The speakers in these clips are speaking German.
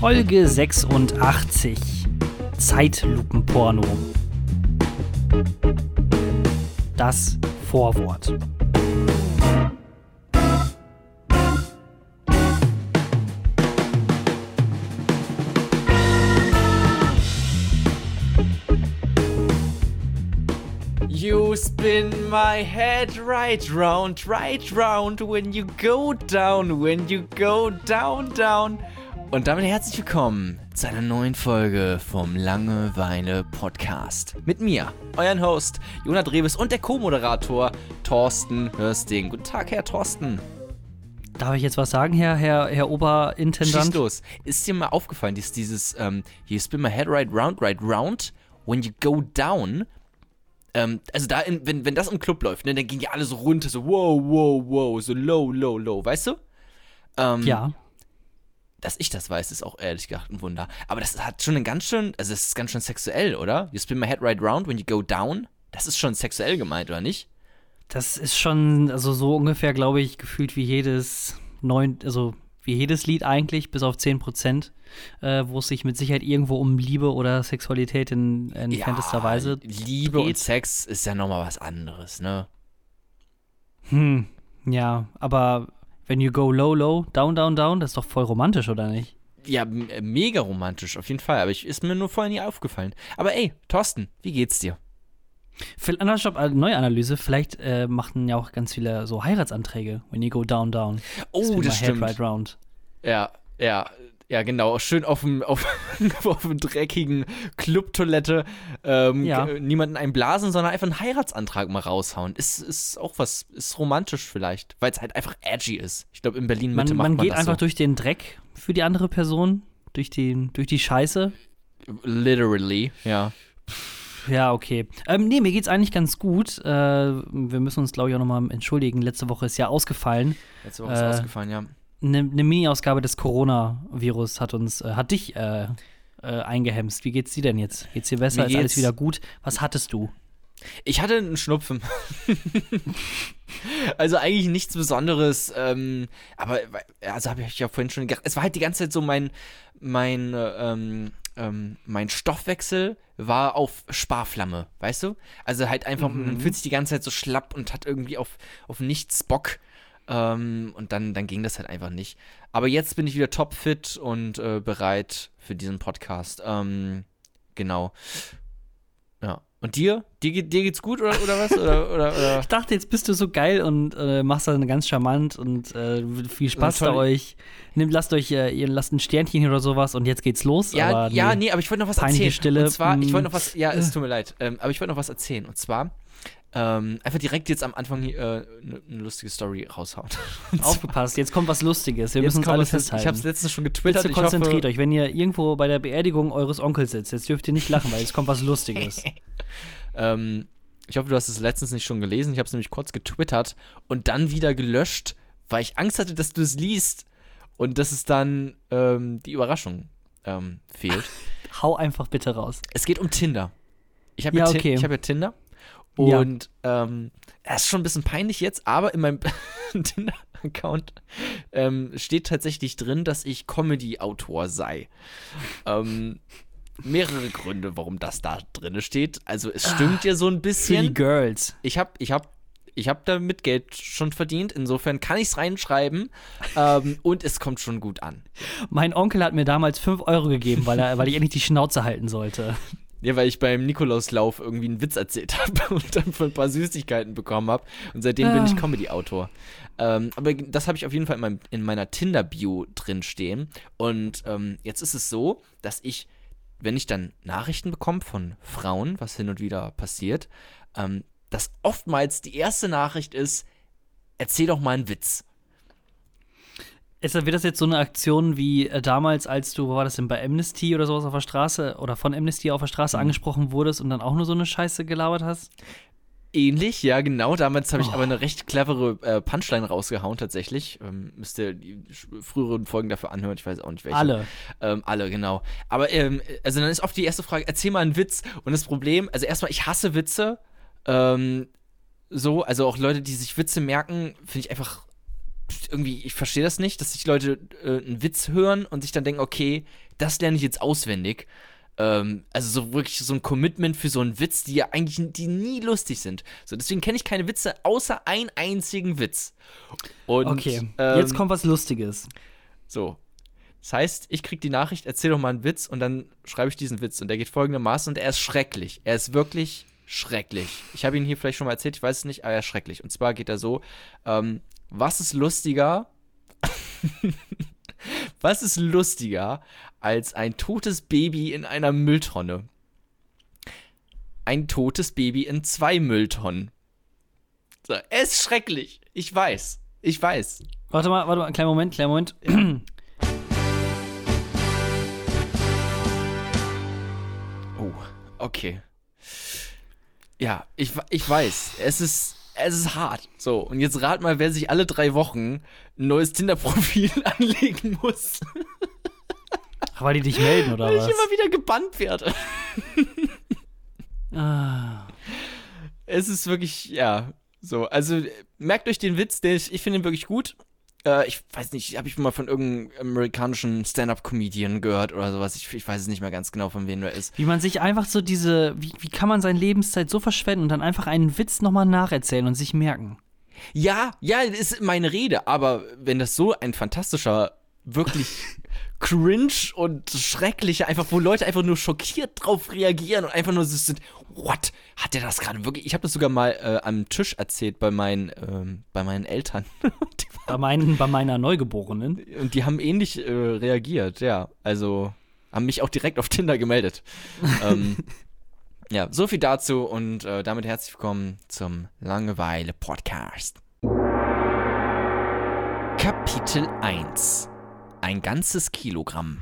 Folge 86. Zeitlupenporno. Das Vorwort. You spin my head right round, right round when you go down, when you go down, down. Und damit herzlich willkommen zu einer neuen Folge vom Langeweile Podcast. Mit mir, euren Host Jonah Dreves und der Co-Moderator Thorsten Hörsting. Guten Tag, Herr Thorsten. Darf ich jetzt was sagen, Herr, Herr, Herr Oberintendant? Schieß los. Ist dir mal aufgefallen, dass dieses ähm, You spin my head right round, right round when you go down ähm, also da, in, wenn, wenn das im Club läuft, ne, dann gehen die alle so runter, so wow, wow, wow, so low, low, low, weißt du? Ähm, Ja. Dass ich das weiß, ist auch ehrlich gesagt ein Wunder. Aber das hat schon einen ganz schön, also das ist ganz schön sexuell, oder? You spin my head right round when you go down. Das ist schon sexuell gemeint, oder nicht? Das ist schon, also so ungefähr, glaube ich, gefühlt wie jedes neun, also wie jedes Lied eigentlich, bis auf 10 Prozent, äh, wo es sich mit Sicherheit irgendwo um Liebe oder Sexualität in entferntester Weise Liebe dreht. und Sex ist ja nochmal was anderes, ne? Hm, ja, aber wenn you go low, low, down, down, down, das ist doch voll romantisch, oder nicht? Ja, äh, mega romantisch, auf jeden Fall. Aber ich, ist mir nur vorher nie aufgefallen. Aber ey, Thorsten, wie geht's dir? Stopp, äh, Neuanalyse, vielleicht äh, machen ja auch ganz viele so Heiratsanträge, when you go down, down. Oh, Spin das my head stimmt. Right round. Ja, ja, ja, genau. Schön auf dem, auf, auf dem dreckigen Clubtoilette ähm, Ja. niemanden einblasen, sondern einfach einen Heiratsantrag mal raushauen. Ist, ist auch was, ist romantisch vielleicht, weil es halt einfach edgy ist. Ich glaube, in Berlin Mitte Man, macht man man geht einfach so. durch den Dreck für die andere Person, durch die, durch die Scheiße. Literally, ja. Ja, okay. Ähm, nee, mir geht's eigentlich ganz gut. Äh, wir müssen uns, glaube ich, auch nochmal entschuldigen. Letzte Woche ist ja ausgefallen. Letzte Woche ist Äh, ausgefallen, ja. Eine ne Mini-Ausgabe des Coronavirus hat uns, äh, hat dich äh, äh, eingehemst. Wie geht's dir denn jetzt? Geht's dir besser? Mir Ist alles geht's- wieder gut? Was hattest du? Ich hatte einen Schnupfen. also eigentlich nichts Besonderes, ähm, aber also habe ich ja vorhin schon gedacht, es war halt die ganze Zeit so mein mein äh, ähm, ähm, mein Stoffwechsel war auf Sparflamme, weißt du? Also halt einfach, man fühlt sich die ganze Zeit so schlapp und hat irgendwie auf, auf nichts Bock. Ähm, und dann, dann ging das halt einfach nicht. Aber jetzt bin ich wieder topfit und äh, bereit für diesen Podcast. Ähm, genau. Ja. Und dir? Dir, geht- dir geht's gut oder, oder was? Oder, oder, oder? Ich dachte, jetzt bist du so geil und äh, machst das ganz charmant und äh, viel Spaß bei euch. Nehmt, lasst euch, äh, ihr lasst ein Sternchen hier oder sowas und jetzt geht's los. Ja, aber ja, nee. nee, aber ich wollte noch was erzählen. Stille, Und zwar, ich mm. wollte noch was, ja, es tut mir leid, ähm, aber ich wollte noch was erzählen. Und zwar, ähm, einfach direkt jetzt am Anfang äh, eine ne lustige Story raushauen. Aufgepasst, jetzt kommt was Lustiges. Wir Jetzt müssen uns kommt alle was- festhalten. Ich habe es letztens schon getwittert. Bitte konzentriert hoffe, euch, wenn ihr irgendwo bei der Beerdigung eures Onkels sitzt. Jetzt dürft ihr nicht lachen, weil jetzt kommt was Lustiges. Ähm, ich hoffe, du hast es letztens nicht schon gelesen. Ich habe es nämlich kurz getwittert und dann wieder gelöscht, weil ich Angst hatte, dass du es liest und dass es dann ähm, die Überraschung ähm, fehlt. Hau einfach bitte raus. Es geht um Tinder. Ich habe ja, Ja, Ti- okay. ich hab ja Tinder. Ja. Und ähm, es ist schon ein bisschen peinlich jetzt, aber in meinem Tinder-Account ähm, steht tatsächlich drin, dass ich Comedy-Autor sei. Ähm, mehrere Gründe, warum das da drin steht. Also es stimmt ja so ein Für die bisschen. Girls. Ich habe ich hab, ich hab damit Geld schon verdient. Insofern kann ich es reinschreiben. ähm, und es kommt schon gut an. Mein Onkel hat mir damals 5 Euro gegeben, weil, er, weil ich endlich die Schnauze halten sollte. Ja, weil ich beim Nikolauslauf irgendwie einen Witz erzählt habe und dann von ein paar Süßigkeiten bekommen habe. Und seitdem bin ich Ah. Comedy-Autor. Ähm, aber das habe ich auf jeden Fall in, meinem, in meiner Tinder-Bio drin stehen. Und ähm, jetzt ist es so, dass ich, wenn ich dann Nachrichten bekomme von Frauen, was hin und wieder passiert, ähm, dass oftmals die erste Nachricht ist, erzähl doch mal einen Witz. Ist, wird das jetzt so eine Aktion wie äh, damals, als du, wo war das denn, bei Amnesty oder sowas auf der Straße oder von Amnesty auf der Straße Mhm. angesprochen wurdest und dann auch nur so eine Scheiße gelabert hast? Ähnlich, ja, genau. Damals habe ich Oh. aber eine recht clevere äh, Punchline rausgehauen, tatsächlich. Ähm, müsst ihr die früheren Folgen dafür anhören, ich weiß auch nicht welche. Alle. Ähm, alle, genau. Aber, ähm, also dann ist oft die erste Frage, erzähl mal einen Witz. Und das Problem, also erstmal, ich hasse Witze. Ähm, so, also auch Leute, die sich Witze merken, finde ich einfach irgendwie, ich verstehe das nicht, dass sich Leute äh, einen Witz hören und sich dann denken, okay, das lerne ich jetzt auswendig. Ähm, also so wirklich so ein Commitment für so einen Witz, die ja eigentlich die nie lustig sind. So, deswegen kenne ich keine Witze außer einen einzigen Witz. Und, Okay, ähm, jetzt kommt was Lustiges. so. Das heißt, ich krieg die Nachricht, erzähl doch mal einen Witz und dann schreibe ich diesen Witz. Und der geht folgendermaßen und er ist schrecklich. Er ist wirklich schrecklich. Ich habe ihn hier vielleicht schon mal erzählt, ich weiß es nicht, aber er ist schrecklich. Und zwar geht er so: ähm, Was ist lustiger? was ist lustiger als ein totes Baby in einer Mülltonne? Ein totes Baby in zwei Mülltonnen. So, er ist schrecklich. Ich weiß. Ich weiß. Warte mal, warte mal, einen kleinen Moment, kleinen Moment. Oh, okay. Ja, ich, ich weiß, es ist, es ist hart. So, und jetzt rat mal, wer sich alle drei Wochen ein neues Tinder-Profil anlegen muss. Weil die dich melden, oder Weil ich was? immer wieder gebannt werde. Ah. Es ist wirklich, ja, so. Also, merkt euch den Witz, ich, ich finde ihn wirklich gut. Äh, ich weiß nicht, habe ich mal von irgendeinem amerikanischen Stand-Up-Comedian gehört oder sowas. Ich, ich weiß es nicht mehr ganz genau, von wem er ist. Wie man sich einfach so diese, wie, wie kann man seine Lebenszeit so verschwenden und dann einfach einen Witz nochmal nacherzählen und sich merken? Ja, ja, das ist meine Rede, aber wenn das so ein fantastischer, wirklich cringe und schrecklicher, einfach wo Leute einfach nur schockiert drauf reagieren und einfach nur so sind, what? Hat der das gerade wirklich? Ich habe das sogar mal äh, am Tisch erzählt bei meinen, ähm, bei meinen Eltern. Bei, meinen, bei meiner Neugeborenen. und die haben ähnlich äh, reagiert, ja. Also haben mich auch direkt auf Tinder gemeldet. ähm, ja, so viel dazu und äh, damit herzlich willkommen zum Langeweile-Podcast. Kapitel 1 Ein ganzes Kilogramm.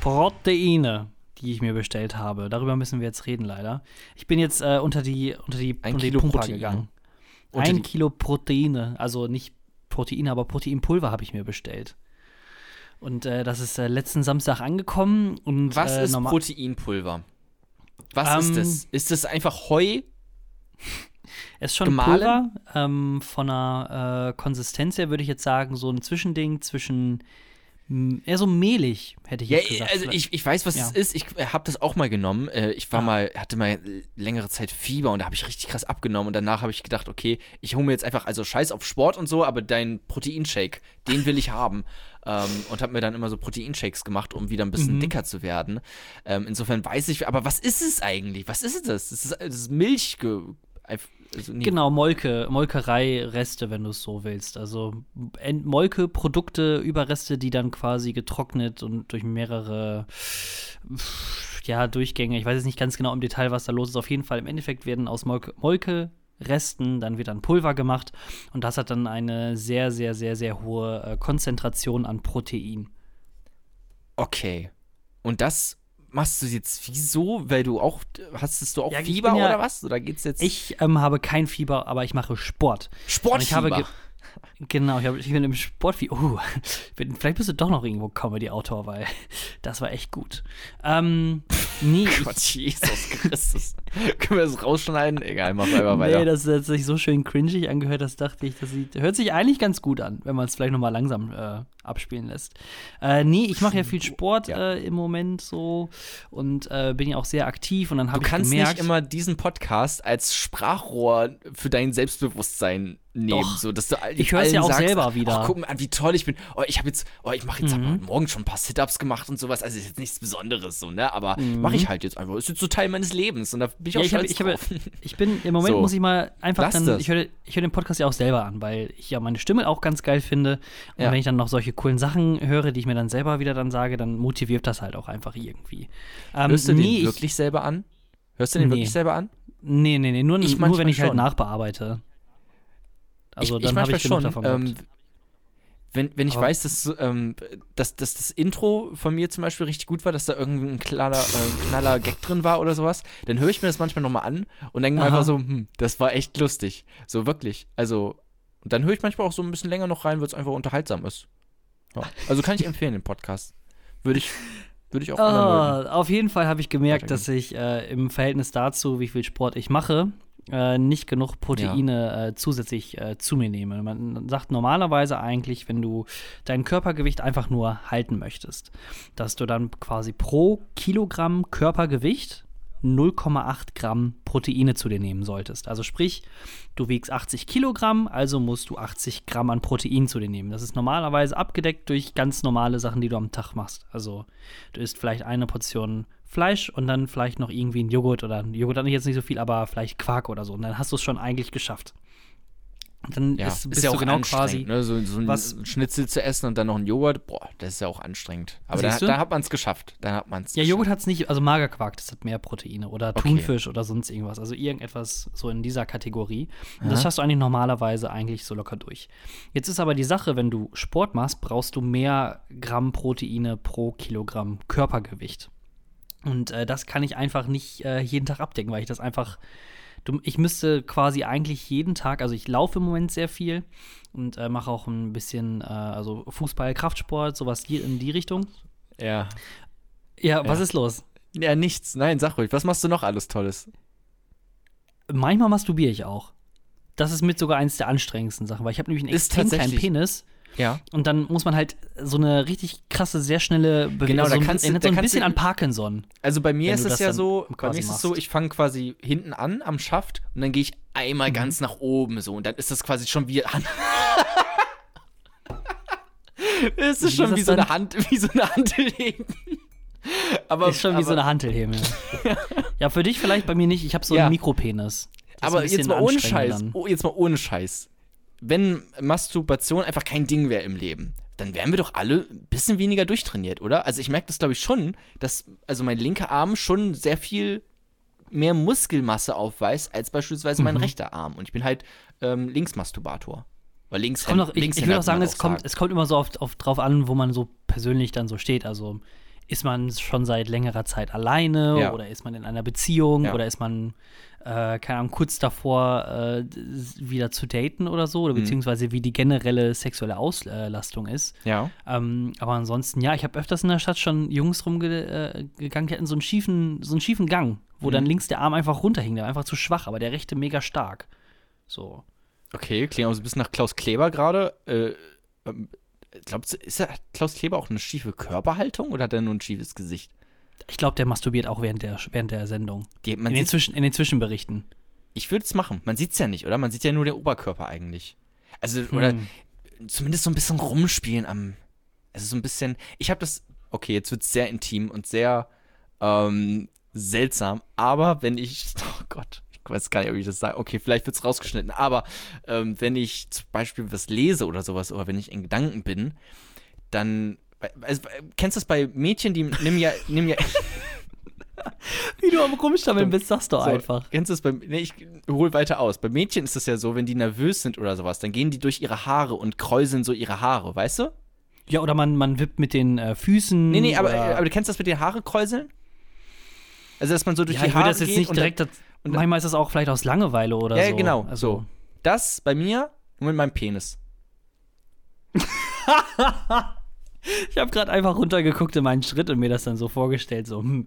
Proteine, die ich mir bestellt habe. Darüber müssen wir jetzt reden, leider. Ich bin jetzt äh, unter die, unter die, Ein unter die Kilo Pumper Proteine. gegangen. Unter Ein die- Kilo Proteine. Also nicht Proteine, aber Proteinpulver habe ich mir bestellt. Und äh, das ist äh, letzten Samstag angekommen. Und, Was äh, ist Proteinpulver? Was ist Ähm, das? Ist das einfach Heu? Es ist schon Gemahlen? Pulver. Ähm, von der äh, Konsistenz her würde ich jetzt sagen, so ein Zwischending zwischen eher so mehlig, hätte ich Ja, jetzt gesagt. also Vielleicht- ich, ich weiß, was Ja. es ist. Ich habe das auch mal genommen. Äh, Ich war Ah. mal, hatte mal längere Zeit Fieber und da habe ich richtig krass abgenommen. Und danach habe ich gedacht, okay, ich hole mir jetzt einfach, also scheiß auf Sport und so, aber dein Proteinshake, den will ich haben. Ähm, und habe mir dann immer so Proteinshakes gemacht, um wieder ein bisschen Mhm. dicker zu werden. Ähm, insofern weiß ich, aber was ist es eigentlich? Was ist das? Das ist, das ist Milch. Also, nee, Genau, Molke, Molkerei-Reste, wenn du es so willst. Also Molke-Produkte, Überreste, die dann quasi getrocknet und durch mehrere ja, Durchgänge, ich weiß jetzt nicht ganz genau im Detail, was da los ist. Auf jeden Fall, im Endeffekt werden aus Molke, Molke-Resten, dann wird dann Pulver gemacht und das hat dann eine sehr, sehr, sehr, sehr hohe äh, Konzentration an Protein. Okay. Und das machst du jetzt wieso? Weil du auch, hast du auch Ja, Fieber ja- oder was? Oder geht's jetzt Ich ähm, habe kein Fieber, aber ich mache Sport. Und Sportfieber? Genau, ich, hab, ich bin im Sport wie. Oh, bin, vielleicht bist du doch noch irgendwo Comedy-Autor, weil das war echt gut. Ähm, nee, Gott, Jesus Christus. Können wir das rausschneiden? Egal, mach einfach weiter. nee, das hat sich so schön cringig angehört, das dachte ich, das sieht, hört sich eigentlich ganz gut an, wenn man es vielleicht nochmal langsam äh, abspielen lässt. Äh, nee, ich mache ja viel Sport Ja. äh, im Moment so und äh, bin ja auch sehr aktiv und dann du habe ich kannst gemerkt. nicht immer diesen Podcast als Sprachrohr für dein Selbstbewusstsein nehmen, Doch. so dass du all- Ich allen ja auch sagst, selber wieder. Oh, guck mal, wie toll ich bin. Oh, ich habe jetzt, oh, ich mache jetzt Mhm. morgen schon ein paar Sit-ups gemacht und sowas. Also ist jetzt nichts Besonderes so, ne? Aber Mhm. mache ich halt jetzt einfach. Ist jetzt so Teil meines Lebens und da bin ich auch Ja, ich hab- stolz ich. Ich bin, im Moment So. muss ich mal einfach Lass dann, das. ich höre ich hör den Podcast ja auch selber an, weil ich ja meine Stimme auch ganz geil finde. Und Ja. wenn ich dann noch solche coolen Sachen höre, die ich mir dann selber wieder dann sage, dann motiviert das halt auch einfach irgendwie. Ähm, Hörst du nee, den ich- wirklich selber an? Hörst du den Nee. wirklich selber an? Nee, nee, nee, nur, Ich nur wenn ich halt schon. nachbearbeite. Also ich, dann ich habe ich genug schon. davon ähm, wenn, wenn ich Aber- weiß, dass, ähm, dass, dass das Intro von mir zum Beispiel richtig gut war, dass da irgendein knaller, äh, knaller Gag drin war oder sowas, dann höre ich mir das manchmal nochmal an und denke mir einfach so, hm, das war echt lustig. So wirklich. Also, und dann höre ich manchmal auch so ein bisschen länger noch rein, weil es einfach unterhaltsam ist. Ja. Also kann ich empfehlen, den Podcast. Würde ich, würde ich auch. Ah, auf jeden Fall habe ich gemerkt, dass ich äh, im Verhältnis dazu, wie viel Sport ich mache, äh, nicht genug Proteine äh, zusätzlich äh, zu mir nehme. Man sagt normalerweise eigentlich, wenn du dein Körpergewicht einfach nur halten möchtest, dass du dann quasi pro Kilogramm Körpergewicht 0,8 Gramm Proteine zu dir nehmen solltest. Also sprich, du wiegst 80 Kilogramm, also musst du 80 Gramm an Protein zu dir nehmen. Das ist normalerweise abgedeckt durch ganz normale Sachen, die du am Tag machst. Also du isst vielleicht eine Portion Fleisch und dann vielleicht noch irgendwie ein Joghurt oder ein Joghurt hat jetzt nicht so viel, aber vielleicht Quark oder so. Und dann hast du es schon eigentlich geschafft. Dann ja, ist, ist ja auch genau quasi ne? so, so ein was, Schnitzel zu essen und dann noch ein Joghurt, boah, das ist ja auch anstrengend. Aber da, da, hat man es geschafft. Da hat man's ja, Joghurt hat es nicht, also Magerquark, das hat mehr Proteine oder okay. Thunfisch oder sonst irgendwas. Also irgendetwas so in dieser Kategorie. Und Aha. das schaffst du eigentlich normalerweise eigentlich so locker durch. Jetzt ist aber die Sache, wenn du Sport machst, brauchst du mehr Gramm Proteine pro Kilogramm Körpergewicht. Und äh, das kann ich einfach nicht äh, jeden Tag abdecken, weil ich das einfach du, ich müsste quasi eigentlich jeden Tag, also ich laufe im Moment sehr viel und äh, mache auch ein bisschen, äh, also Fußball, Kraftsport, sowas die, in die Richtung. Ja. Ja, was ja. ist los? Ja, nichts. Nein, sag ruhig. Was machst du noch alles Tolles? Manchmal masturbiere ich auch. Das ist mit sogar eins der anstrengendsten Sachen, weil ich habe nämlich einen extrem kleinen Penis. Ja. Und dann muss man halt so eine richtig krasse, sehr schnelle Bewegung. Genau, da so kannst du so ein bisschen an Parkinson. Also bei mir ist es ja so, bei mir ist es so, ich fange quasi hinten an am Schaft und dann gehe ich einmal mhm. ganz nach oben so und dann ist das quasi schon wie Es ist schon wie, wie so eine Hand, wie so eine Hantelheben. Aber ist schon aber, wie so eine Hantelhebel. ja, für dich vielleicht bei mir nicht. Ich habe so ja. einen Mikropenis. aber jetzt mal ohne Scheiß. Oh, jetzt mal ohne Scheiß wenn Masturbation einfach kein Ding wäre im Leben, dann wären wir doch alle ein bisschen weniger durchtrainiert, oder? Also ich merke das, glaube ich, schon, dass also mein linker Arm schon sehr viel mehr Muskelmasse aufweist als beispielsweise mhm. mein rechter Arm. Und ich bin halt ähm, Linksmasturbator. Weil links, kommt noch, ich, ich würde auch sagen, es kommt, es kommt immer so oft, oft drauf an, wo man so persönlich dann so steht. Also ist man schon seit längerer Zeit alleine ja. oder ist man in einer Beziehung ja. oder ist man äh, keine Ahnung, kurz davor äh, wieder zu daten oder so, oder mhm. beziehungsweise wie die generelle sexuelle Auslastung ist. Ja. Ähm, aber ansonsten, ja, ich habe öfters in der Stadt schon Jungs rumgegangen, äh, die hatten so einen schiefen, so einen schiefen Gang, wo mhm. dann links der Arm einfach runterhing, der war einfach zu schwach, aber der rechte mega stark. So. Okay, klingt auch so ein bisschen nach Klaus Kleber gerade. Äh, ähm, glaubst du, ist er, Klaus Kleber auch eine schiefe Körperhaltung oder hat er nur ein schiefes Gesicht? Ich glaube, der masturbiert auch während der, während der Sendung. Die, in, den Zwischen, in den Zwischenberichten. Ich würde es machen. Man sieht es ja nicht, oder? Man sieht ja nur den Oberkörper eigentlich. Also, hm. oder zumindest so ein bisschen rumspielen am. Also so ein bisschen. Ich habe das. Okay, jetzt wird es sehr intim und sehr ähm, seltsam. Aber wenn ich. Oh Gott. Ich weiß gar nicht, ob ich das sage. Okay, vielleicht wird es rausgeschnitten. Aber ähm, wenn ich zum Beispiel was lese oder sowas, oder wenn ich in Gedanken bin, dann also, kennst du das bei Mädchen, die nehmen ja, nehmen ja Wie du am Rumstammeln bist, sagst du so, einfach. Kennst du das bei. Nee, ich hol weiter aus. Bei Mädchen ist es ja so, wenn die nervös sind oder sowas, dann gehen die durch ihre Haare und kräuseln so ihre Haare, weißt du? Ja, oder man, man wippt mit den äh, Füßen. Nee, nee, aber, aber du kennst das mit den Haare kräuseln? Also, dass man so durch ja, die Haare. Ich das jetzt nicht direkt. Dann, und manchmal ist das auch vielleicht aus Langeweile oder ja, so. Ja, genau. Also. So. Das bei mir nur mit meinem Penis. Ich habe gerade einfach runtergeguckt in meinen Schritt und mir das dann so vorgestellt, so, hm.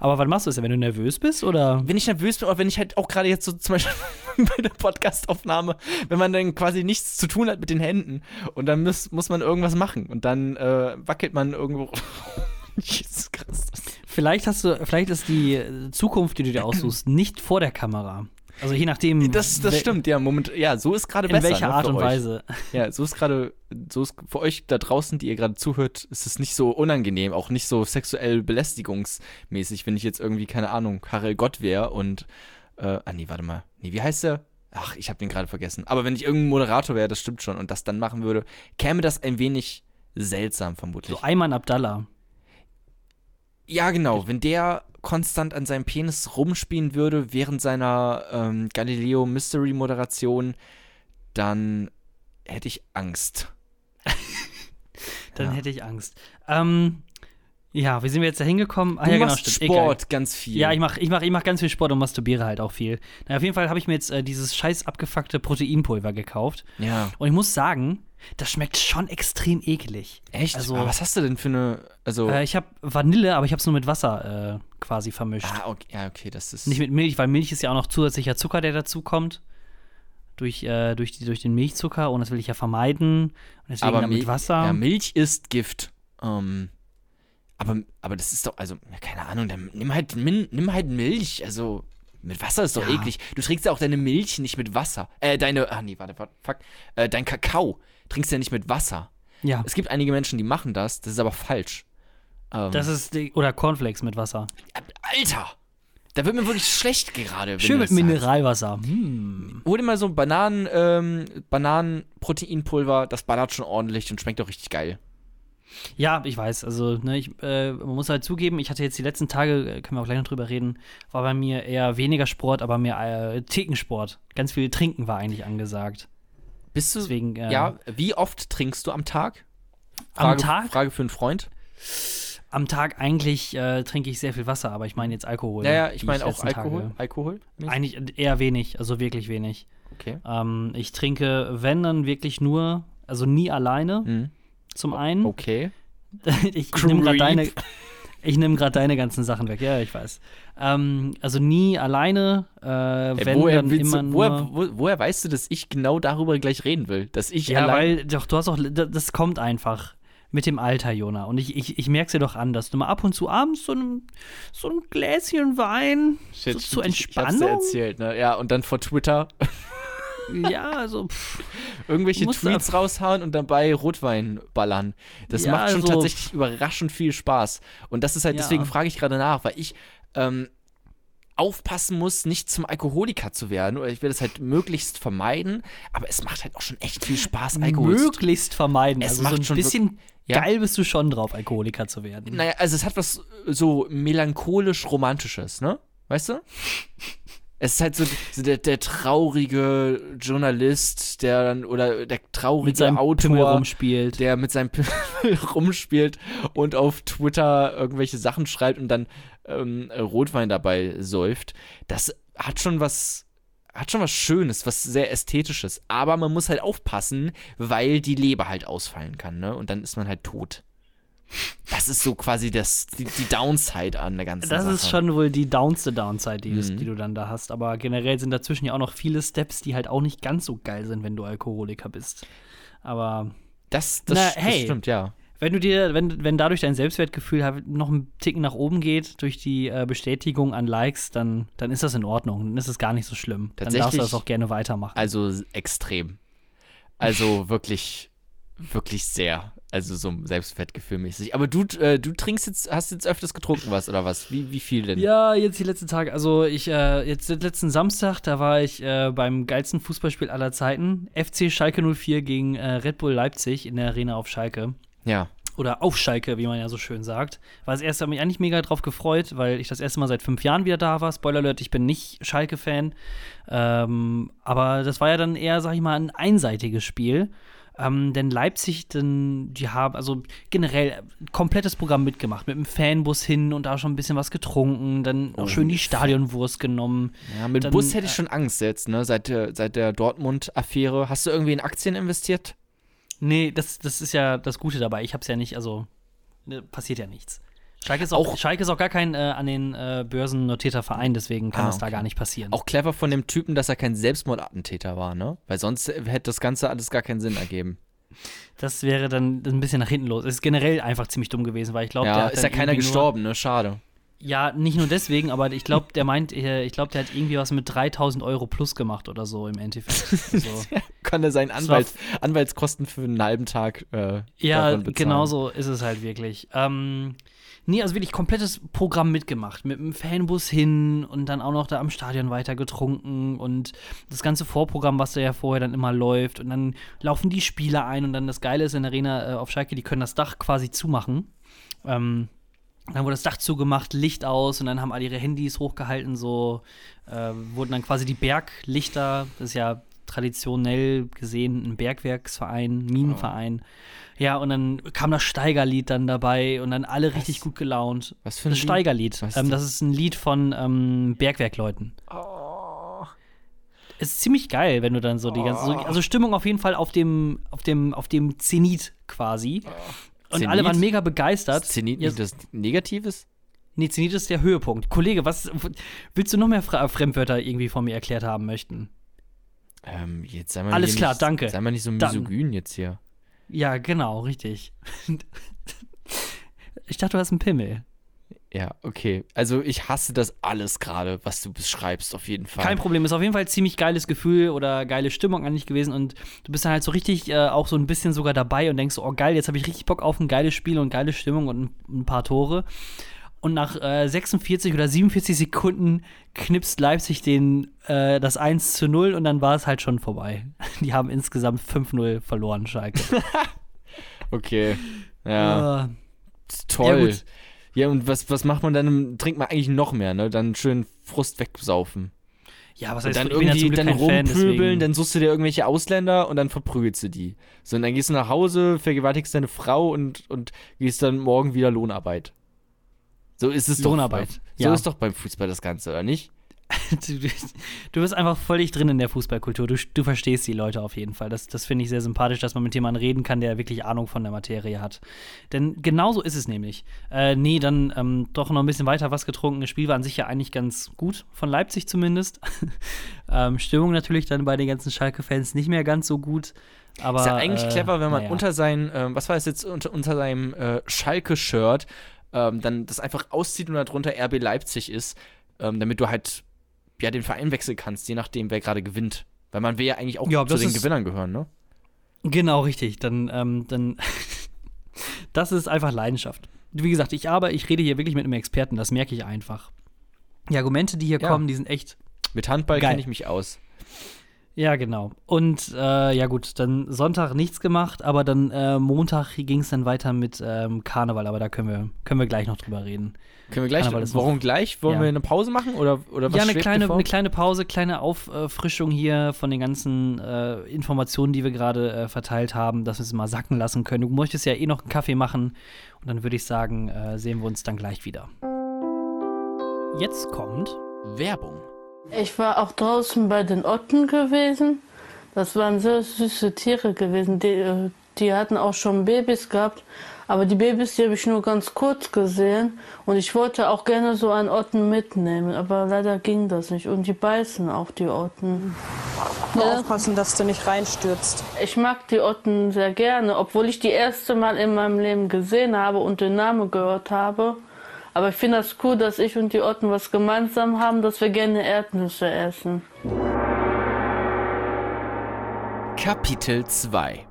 Aber wann machst du das denn, wenn du nervös bist, oder? Wenn ich nervös bin oder wenn ich halt auch gerade jetzt so zum Beispiel bei der Podcastaufnahme, wenn man dann quasi nichts zu tun hat mit den Händen und dann muss, muss man irgendwas machen und dann äh, wackelt man irgendwo. Jesus Christus. Vielleicht hast du, vielleicht ist die Zukunft, die du dir aussuchst, nicht vor der Kamera. Also je nachdem. Das, das stimmt, ja, Moment, ja, so ist gerade besser. In welcher ne, Art und euch. Weise. Ja, so ist gerade, so ist für euch da draußen, die ihr gerade zuhört, ist es nicht so unangenehm, auch nicht so sexuell belästigungsmäßig, wenn ich jetzt irgendwie, keine Ahnung, Karel Gott wäre und, äh, ah nee, warte mal, nee, wie heißt der? Ach, ich habe den gerade vergessen. Aber wenn ich irgendein Moderator wäre, das stimmt schon, und das dann machen würde, käme das ein wenig seltsam vermutlich. So Ayman Abdallah. Ja, genau. Wenn der konstant an seinem Penis rumspielen würde während seiner ähm, Galileo Mystery Moderation, dann hätte ich Angst. dann ja. hätte ich Angst. Ähm, ja, wie sind wir jetzt da hingekommen? Ah, du ja, genau, machst stimmt. Sport Egal. ganz viel. Ja, ich mache ich mach, ich mach ganz viel Sport und masturbiere halt auch viel. Na, auf jeden Fall habe ich mir jetzt äh, dieses scheiß abgefuckte Proteinpulver gekauft. Ja. Und ich muss sagen, das schmeckt schon extrem eklig. Echt? Also- Aber was hast du denn für eine. Also. Äh, ich habe Vanille, aber ich habe es nur mit Wasser äh, quasi vermischt. ah, okay, ja, okay, das ist. Nicht mit Milch, weil Milch ist ja auch noch zusätzlicher Zucker, der dazu kommt. Durch, äh, durch, die, durch den Milchzucker und das will ich ja vermeiden. Und deswegen aber mit Wasser. Ja, Milch ist Gift. Ähm, aber, aber das ist doch, also, keine Ahnung, dann nimm halt, nimm halt Milch. Also, mit Wasser ist doch Ja. eklig. Du trinkst ja auch deine Milch nicht mit Wasser. Äh, deine, ah nee, warte, warte, fuck. Äh, dein Kakao trinkst ja nicht mit Wasser. ja, Es gibt einige Menschen, die machen das, das ist aber falsch. Ähm, das ist die, oder Cornflakes mit Wasser. Alter! Da wird mir wirklich schlecht gerade. Schön mit. Mineralwasser. Hm. Hol dir mal so Bananen, ähm, Bananenproteinpulver, das ballert schon ordentlich und schmeckt auch richtig geil. Ja, ich weiß. Also, ne, ich, äh, man muss halt zugeben, ich hatte jetzt die letzten Tage, äh, können wir auch gleich noch drüber reden, war bei mir eher weniger Sport, aber mehr äh, Thekensport. Ganz viel Trinken war eigentlich angesagt. Bist du, Deswegen, äh, ja, wie oft trinkst du am Tag? Am Frage, Tag? Frage für einen Freund. Am Tag eigentlich äh, trinke ich sehr viel Wasser, aber ich meine jetzt Alkohol. Ja, ja, die ich meine auch Alkohol. Tage- Alkohol? Eigentlich eher wenig, also wirklich wenig. Okay. Ähm, ich trinke, wenn dann wirklich nur, also nie alleine, Mhm. zum einen. Okay. ich nehme gerade deine, ich nehme gerade deine ganzen Sachen weg, ja, ich weiß. Ähm, also nie alleine, äh, Ey, wenn woher, dann immer du, woher, wo, woher weißt du, dass ich genau darüber gleich reden will? Dass ich ja, weil doch, du hast auch, das kommt einfach mit dem Alter, Jona. Und ich, ich, ich merke es dir doch an, dass du mal ab und zu abends so ein, so ein Gläschen Wein so Shit, zur ich- Ich hab's dir erzählt, ne? Ja, und dann vor Twitter ja, also pff, irgendwelche Tweets raushauen und dabei Rotwein ballern. Das Ja, macht schon also- tatsächlich überraschend viel Spaß. Und das ist halt, Ja. deswegen frage ich gerade nach, weil ich ähm, aufpassen muss, nicht zum Alkoholiker zu werden. Oder ich will das halt möglichst vermeiden. Aber es macht halt auch schon echt viel Spaß, Alkohol zu möglichst vermeiden. Es also macht so ein schon bisschen Ja. geil bist du schon drauf, Alkoholiker zu werden. Naja, also es hat was so melancholisch-romantisches, ne? Weißt du? Es ist halt so, so der, der traurige Journalist, der dann, oder der traurige mit seinem Pimmel Autor, rumspielt. der mit seinem Pimmel rumspielt und auf Twitter irgendwelche Sachen schreibt und dann ähm, Rotwein dabei säuft. Das hat schon was, hat schon was Schönes, was sehr Ästhetisches. Aber man muss halt aufpassen, weil die Leber halt ausfallen kann, ne? Und dann ist man halt tot. Das ist so quasi das, die, die Downside an der ganzen Das Sache. ist schon wohl die downste Downside, die, Mhm. die du dann da hast. Aber generell sind dazwischen ja auch noch viele Steps, die halt auch nicht ganz so geil sind, wenn du Alkoholiker bist. Aber Das, das, Na, das hey. stimmt, ja. wenn du dir, wenn, wenn dadurch dein Selbstwertgefühl halt noch einen Ticken nach oben geht durch die äh, Bestätigung an Likes, dann, dann ist das in Ordnung. Dann ist es gar nicht so schlimm. Dann darfst du das auch gerne weitermachen. Also extrem. Also wirklich, wirklich sehr. Also so selbstwertgefühlmäßig. Aber du, äh, du trinkst jetzt, hast jetzt öfters getrunken was oder was? Wie, wie viel denn? Ja, jetzt die letzten Tage. Also ich, äh, jetzt den letzten Samstag, da war ich äh, beim geilsten Fußballspiel aller Zeiten. FC Schalke 04 gegen äh, Red Bull Leipzig in der Arena auf Schalke. Ja. Oder auf Schalke, wie man ja so schön sagt. War das erste, habe mich eigentlich mega drauf gefreut, weil ich das erste Mal seit fünf Jahren wieder da war. Spoiler Alert, ich bin nicht Schalke-Fan. Ähm, aber das war ja dann eher, sag ich mal, ein einseitiges Spiel. Ähm, denn Leipzig, denn, die haben also generell ein komplettes Programm mitgemacht, mit dem Fanbus hin und da schon ein bisschen was getrunken, dann auch Oh, schön die Stadionwurst genommen. Ja, mit Dann, Bus hätte ich äh, schon Angst jetzt, ne? Seit der, seit der Dortmund-Affäre. Hast du irgendwie in Aktien investiert? Nee, das, das ist ja das Gute dabei. Ich hab's ja nicht, also ne, passiert ja nichts. Schalke ist auch, Auch- Schalke ist auch gar kein äh, an den äh, Börsen notierter Verein, deswegen kann Ah, das da gar nicht passieren. Auch clever von dem Typen, dass er kein Selbstmordattentäter war, ne? Weil sonst hätte das Ganze alles gar keinen Sinn ergeben. Das wäre dann ein bisschen nach hinten los. Es ist generell einfach ziemlich dumm gewesen, weil ich glaube, Ja, ist ja keiner gestorben, ne? Schade. Ja, nicht nur deswegen, aber ich glaube, der meint, äh, ich glaube, der hat irgendwie was mit 3000 Euro plus gemacht oder so im Endeffekt. Also, Kann er seinen Anwalt, Anwaltskosten für einen halben Tag äh, Ja, genau so ist es halt wirklich. Ähm, nee, also wirklich komplettes Programm mitgemacht. Mit dem Fanbus hin und dann auch noch da am Stadion weiter getrunken und das ganze Vorprogramm, was da ja vorher dann immer läuft. Und dann laufen die Spieler ein und dann das Geile ist in der Arena äh, auf Schalke, die können das Dach quasi zumachen. Ähm, dann wurde das Dach zugemacht, Licht aus und dann haben alle ihre Handys hochgehalten, so äh, wurden dann quasi die Berglichter, das ist ja traditionell gesehen ein Bergwerksverein, Minenverein. Ja, und dann kam das Steigerlied dann dabei und dann alle richtig gut gelaunt. Was für ein Das Lied? Steigerlied, Was ist ähm, das? das ist ein Lied von ähm, Bergwerkleuten. Oh. es ist ziemlich geil, wenn du dann so die ganze, so, also Stimmung auf jeden Fall auf dem, auf dem, auf dem Zenit quasi. Und Zenit? alle waren mega begeistert. Ist Zenit Ja, nicht das Negatives? nee, Zenit ist der Höhepunkt. Kollege, was willst du noch mehr Fra Fremdwörter irgendwie von mir erklärt haben möchten? Ähm, jetzt sei mal Alles klar, nicht, danke. Sei mal nicht so Dann- misogyn jetzt hier. Ja, genau, richtig. ich dachte, du hast einen Pimmel. Ja, okay. Also ich hasse das alles gerade, was du beschreibst, auf jeden Fall. Kein Problem, ist auf jeden Fall ein ziemlich geiles Gefühl oder geile Stimmung eigentlich gewesen und du bist dann halt so richtig äh, auch so ein bisschen sogar dabei und denkst so, oh geil, jetzt habe ich richtig Bock auf ein geiles Spiel und geile Stimmung und ein, ein paar Tore. Und nach äh, 46 oder 47 Sekunden knipst Leipzig den, äh, das 1 zu 0 und dann war es halt schon vorbei. Die haben insgesamt 5-0 verloren, Schalke. Okay. Ja, Äh, toll. ja, Ja, und was, was macht man dann? Trinkt man eigentlich noch mehr, ne? Dann schön Frust wegsaufen. ja, was Und heißt, dann bin ja irgendwie dann rumpöbeln, dann suchst du dir irgendwelche Ausländer und dann verprügelst du die. So, und dann gehst du nach Hause, vergewaltigst deine Frau und, und gehst dann morgen wieder Lohnarbeit. So ist es Lohnarbeit, doch. So ja. ist doch beim Fußball das Ganze, oder nicht? Du, du- bist einfach völlig drin in der Fußballkultur. Du, du verstehst die Leute auf jeden Fall. Das, das finde ich sehr sympathisch, dass man mit jemandem reden kann, der wirklich Ahnung von der Materie hat. Denn genauso ist es nämlich. Äh, nee, dann ähm, doch noch ein bisschen weiter was getrunken. Das Spiel war an sich ja eigentlich ganz gut, von Leipzig zumindest. ähm, Stimmung natürlich dann bei den ganzen Schalke-Fans nicht mehr ganz so gut. Aber, Ist ja eigentlich äh, clever, wenn man naja. unter sein, ähm, was war es jetzt, unter, unter seinem äh, Schalke-Shirt ähm, dann das einfach auszieht und darunter RB Leipzig ist, ähm, damit du halt ja den Verein wechseln kannst, je nachdem, wer gerade gewinnt. Weil man will ja eigentlich auch Ja, zu den Gewinnern gehören, ne? Genau, richtig. Dann, ähm, dann das ist einfach Leidenschaft. Wie gesagt, ich aber, ich rede hier wirklich mit einem Experten, das merke ich einfach. Die Argumente, die hier Ja. kommen, die sind echt. Mit Handball kenne ich mich aus. Ja, genau. Und äh, ja gut, dann Sonntag nichts gemacht, aber dann äh, Montag ging es dann weiter mit ähm, Karneval, aber da können wir, können wir gleich noch drüber reden. Können wir gleich, Karneval ist noch- warum gleich? Wollen Ja. wir eine Pause machen oder, oder was ja, eine kleine, eine kleine Pause, kleine Auffrischung hier von den ganzen äh, Informationen, die wir gerade äh, verteilt haben, dass wir es mal sacken lassen können. Du möchtest ja eh noch einen Kaffee machen und dann würde ich sagen, äh, sehen wir uns dann gleich wieder. Jetzt kommt. Werbung. Ich war auch draußen bei den Otten gewesen. Das waren sehr süße Tiere gewesen. Die, äh, die hatten auch schon Babys gehabt. Aber die Babys, die habe ich nur ganz kurz gesehen. Und ich wollte auch gerne so einen Otten mitnehmen. Aber leider ging das nicht. Und die beißen auch die Otten. Aufpassen, dass du nicht reinstürzt. Ich mag die Otten sehr gerne, obwohl ich die erste Mal in meinem Leben gesehen habe und den Namen gehört habe. Aber ich finde das cool, dass ich und die Otten was gemeinsam haben, dass wir gerne Erdnüsse essen. Kapitel 2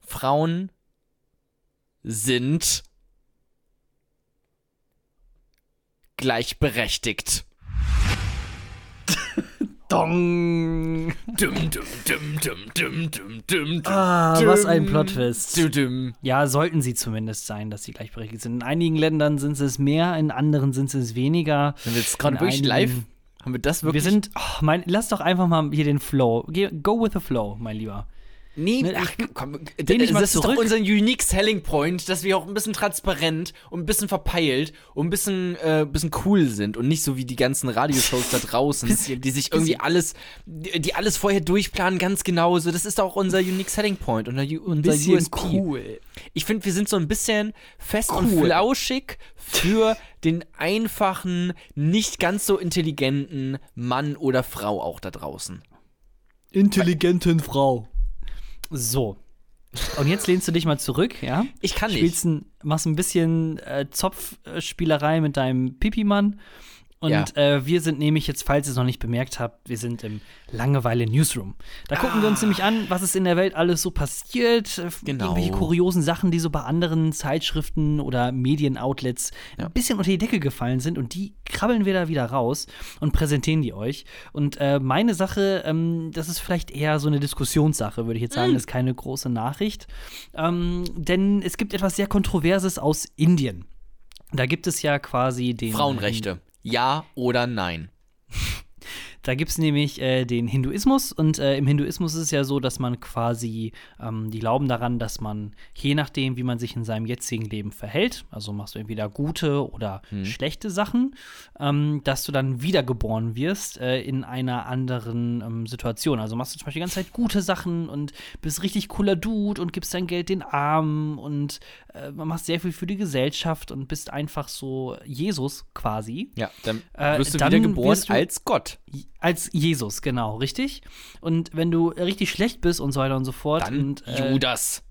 Frauen sind gleichberechtigt. Dong! Dum, dum, dum, dum, dum, dum, dum, dum, Ah, was ein Plot-Twist. Ja, sollten sie zumindest sein, dass sie gleichberechtigt sind. In einigen Ländern sind sie es mehr, in anderen sind sie es weniger. Sind wir jetzt gerade wirklich live? Haben wir das wirklich? Wir sind, oh, mein, lass doch einfach mal hier den Flow. Go with the flow, mein Lieber. Nee, Ne, ach, ich- komm, lehn dich mal das ist doch zurück. unser unique selling point, dass wir auch ein bisschen transparent und ein bisschen verpeilt und ein bisschen, äh, bisschen cool sind und nicht so wie die ganzen Radioshows da draußen, Bisschen- die sich irgendwie alles, die, die alles vorher durchplanen, ganz genauso. Das ist auch unser unique selling point, unser, U- unser USP. cool. Ich finde, wir sind so ein bisschen fest und Cool. flauschig für den einfachen, nicht ganz so intelligenten Mann oder Frau auch da draußen. Intelligenten Frau. So. Und jetzt lehnst du dich mal zurück, ja? Ich kann nicht. Spielst ein, machst ein bisschen äh, Zopfspielerei mit deinem Pipi-Mann. Und Ja. äh, wir sind nämlich jetzt, falls ihr es noch nicht bemerkt habt, wir sind im Langeweile Newsroom. Da gucken wir uns nämlich an, was ist in der Welt alles so passiert. äh, Genau. Irgendwelche kuriosen Sachen, die so bei anderen Zeitschriften oder Medienoutlets Ja. ein bisschen unter die Decke gefallen sind. Und die krabbeln wir da wieder raus und präsentieren die euch. Und äh, meine Sache, ähm, das ist vielleicht eher so eine Diskussionssache, würde ich jetzt sagen. Das ist keine große Nachricht. Ähm, denn es gibt etwas sehr Kontroverses aus Indien. Da gibt es ja quasi den. Frauenrechte. Ja oder nein? Da gibt es nämlich äh, den Hinduismus und äh, im Hinduismus ist es ja so, dass man quasi, ähm, die glauben daran, dass man je nachdem, wie man sich in seinem jetzigen Leben verhält, also machst du entweder gute oder schlechte Sachen, ähm, dass du dann wiedergeboren wirst äh, in einer anderen ähm, Situation. Also machst du zum Beispiel die ganze Zeit gute Sachen und bist richtig cooler Dude und gibst dein Geld den Armen und äh, machst sehr viel für die Gesellschaft und bist einfach so Jesus quasi. Ja, dann Äh, wirst du dann wieder geboren wirst du- als Gott. Als Jesus, genau, richtig. Und wenn du richtig schlecht bist und so weiter und so fort, Dann und, äh, Judas.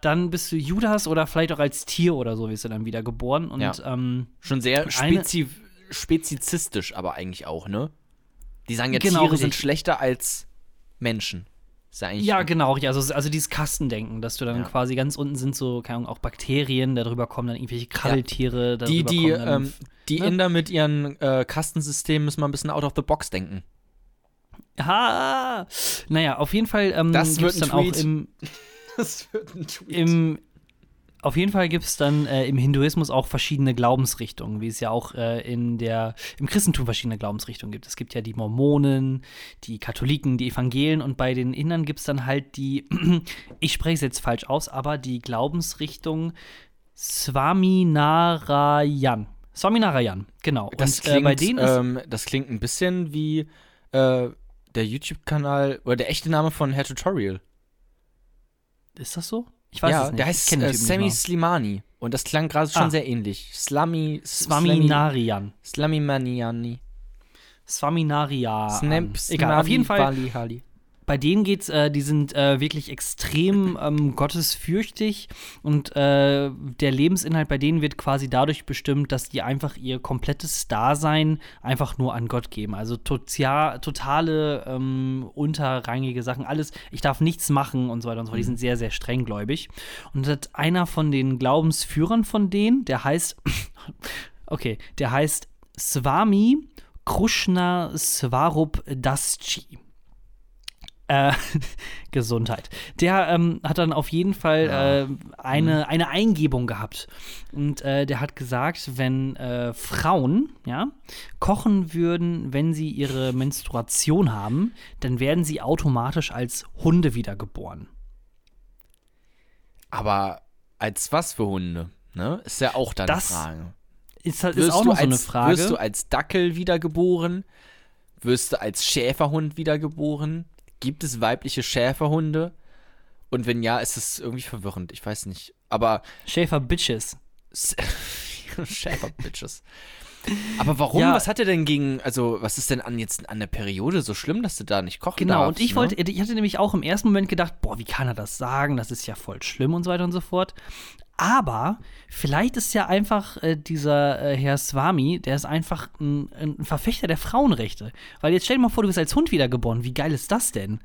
dann bist du Judas oder vielleicht auch als Tier oder so wirst du dann wieder geboren. Und Ja. ähm, Schon sehr spezi spezizistisch, aber eigentlich auch, ne? Die sagen ja, Genau, Tiere richtig. sind schlechter als Menschen. Ja ja, genau, ja, also, also dieses Kastendenken, dass du dann Ja. quasi ganz unten sind so, keine Ahnung, auch Bakterien, darüber kommen dann irgendwelche Krabbeltiere, darüber Die, die, dann, ähm, die ne? Inder mit ihren äh, Kastensystemen müssen mal ein bisschen out of the box denken. Ha! Naja, auf jeden Fall ähm, wird ein dann auch Tweet. im, Das wird ein Tweet. im auf jeden Fall gibt es dann äh, im Hinduismus auch verschiedene Glaubensrichtungen, wie es ja auch äh, in der, im Christentum verschiedene Glaubensrichtungen gibt. Es gibt ja die Mormonen, die Katholiken, die Evangelen und bei den Indern gibt es dann halt die, ich spreche es jetzt falsch aus, aber die Glaubensrichtung Swaminarayan. Swaminarayan, genau. das, und klingt, äh, bei denen ähm, das klingt ein bisschen wie äh, der YouTube-Kanal oder der echte Name von Hair Tutorial. ist das so? Ich weiß ja, es nicht. der heißt äh, Sammy. Slimani. Und das klang gerade schon Ah. sehr ähnlich. Slami. Swaminarayan. Slamimaniani. Swaminarayan. Snap, Egal, auf jeden Fall. Bali, Hali. Bei denen geht's, äh, die sind äh, wirklich extrem ähm, gottesfürchtig und äh, der Lebensinhalt bei denen wird quasi dadurch bestimmt, dass die einfach ihr komplettes Dasein einfach nur an Gott geben. Also totia, totale ähm, unterrangige Sachen, alles, ich darf nichts machen und so weiter und so fort. Die sind sehr, sehr strenggläubig. Und hat einer von den Glaubensführern von denen, der heißt, okay, der heißt Swami Krishna Swarup Dasji äh, Gesundheit. Der ähm, hat dann auf jeden Fall äh, eine, eine Eingebung gehabt. Und äh, der hat gesagt, wenn äh, Frauen ja, kochen würden, wenn sie ihre Menstruation haben, dann werden sie automatisch als Hunde wiedergeboren. Aber als was für Hunde? Ne? Ist ja auch dann Das Frage. Ist, halt, Wirst ist auch noch so eine als, Frage. Wirst du als Dackel wiedergeboren? Wirst du als Schäferhund wiedergeboren? Gibt es weibliche Schäferhunde? Und wenn ja, ist es irgendwie verwirrend. Ich weiß nicht. Aber Schäfer Bitches. Schäfer-Bitches. Aber warum? Ja. Was hat er denn gegen, also was ist denn an jetzt an der Periode so schlimm, dass du da nicht kochen Genau, darfst? und ich ne? wollte, ich hatte nämlich auch im ersten Moment gedacht, boah, wie kann er das sagen? Das ist ja voll schlimm und so weiter und so fort. Aber vielleicht ist ja einfach äh, dieser äh, Herr Swami, der ist einfach ein, ein Verfechter der Frauenrechte. Weil jetzt stell dir mal vor, du bist als Hund wiedergeboren. Wie geil ist das denn?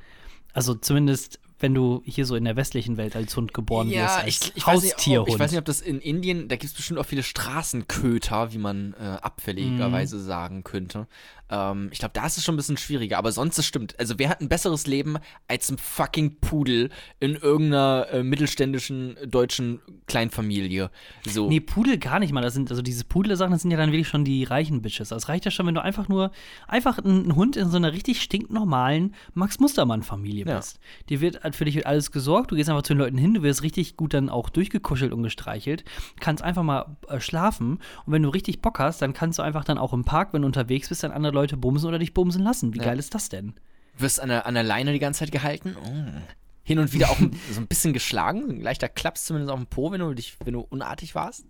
Also zumindest, wenn du hier so in der westlichen Welt als Hund geboren wirst. Ja, Als ich, ich, weiß nicht, ob, Haustierhund. ich weiß nicht, ob das in Indien, da gibt es bestimmt auch viele Straßenköter, wie man äh, abfälligerweise Mhm. sagen könnte. Ähm, ich glaube, da ist es schon ein bisschen schwieriger, aber sonst das stimmt. Also wer hat ein besseres Leben als ein fucking Pudel in irgendeiner äh, mittelständischen deutschen Kleinfamilie? So. Nee, Pudel gar nicht mal. Das sind, also diese Pudel-Sachen, das sind ja dann wirklich schon die reichen Bitches. Das reicht ja schon, wenn du einfach nur, einfach ein Hund in so einer richtig stinknormalen Max-Mustermann-Familie Ja. bist. Dir wird, für dich wird alles gesorgt, du gehst einfach zu den Leuten hin, du wirst richtig gut dann auch durchgekuschelt und gestreichelt, kannst einfach mal äh, schlafen und wenn du richtig Bock hast, dann kannst du einfach dann auch im Park, wenn du unterwegs bist, dann andere Leute bumsen oder dich bumsen lassen. Wie Ja. geil ist das denn? Wirst an der, an der Leine die ganze Zeit gehalten. Oh. Hin und wieder auch ein, so ein bisschen geschlagen. Ein leichter Klaps zumindest auf den Po, wenn du, dich, wenn du unartig warst.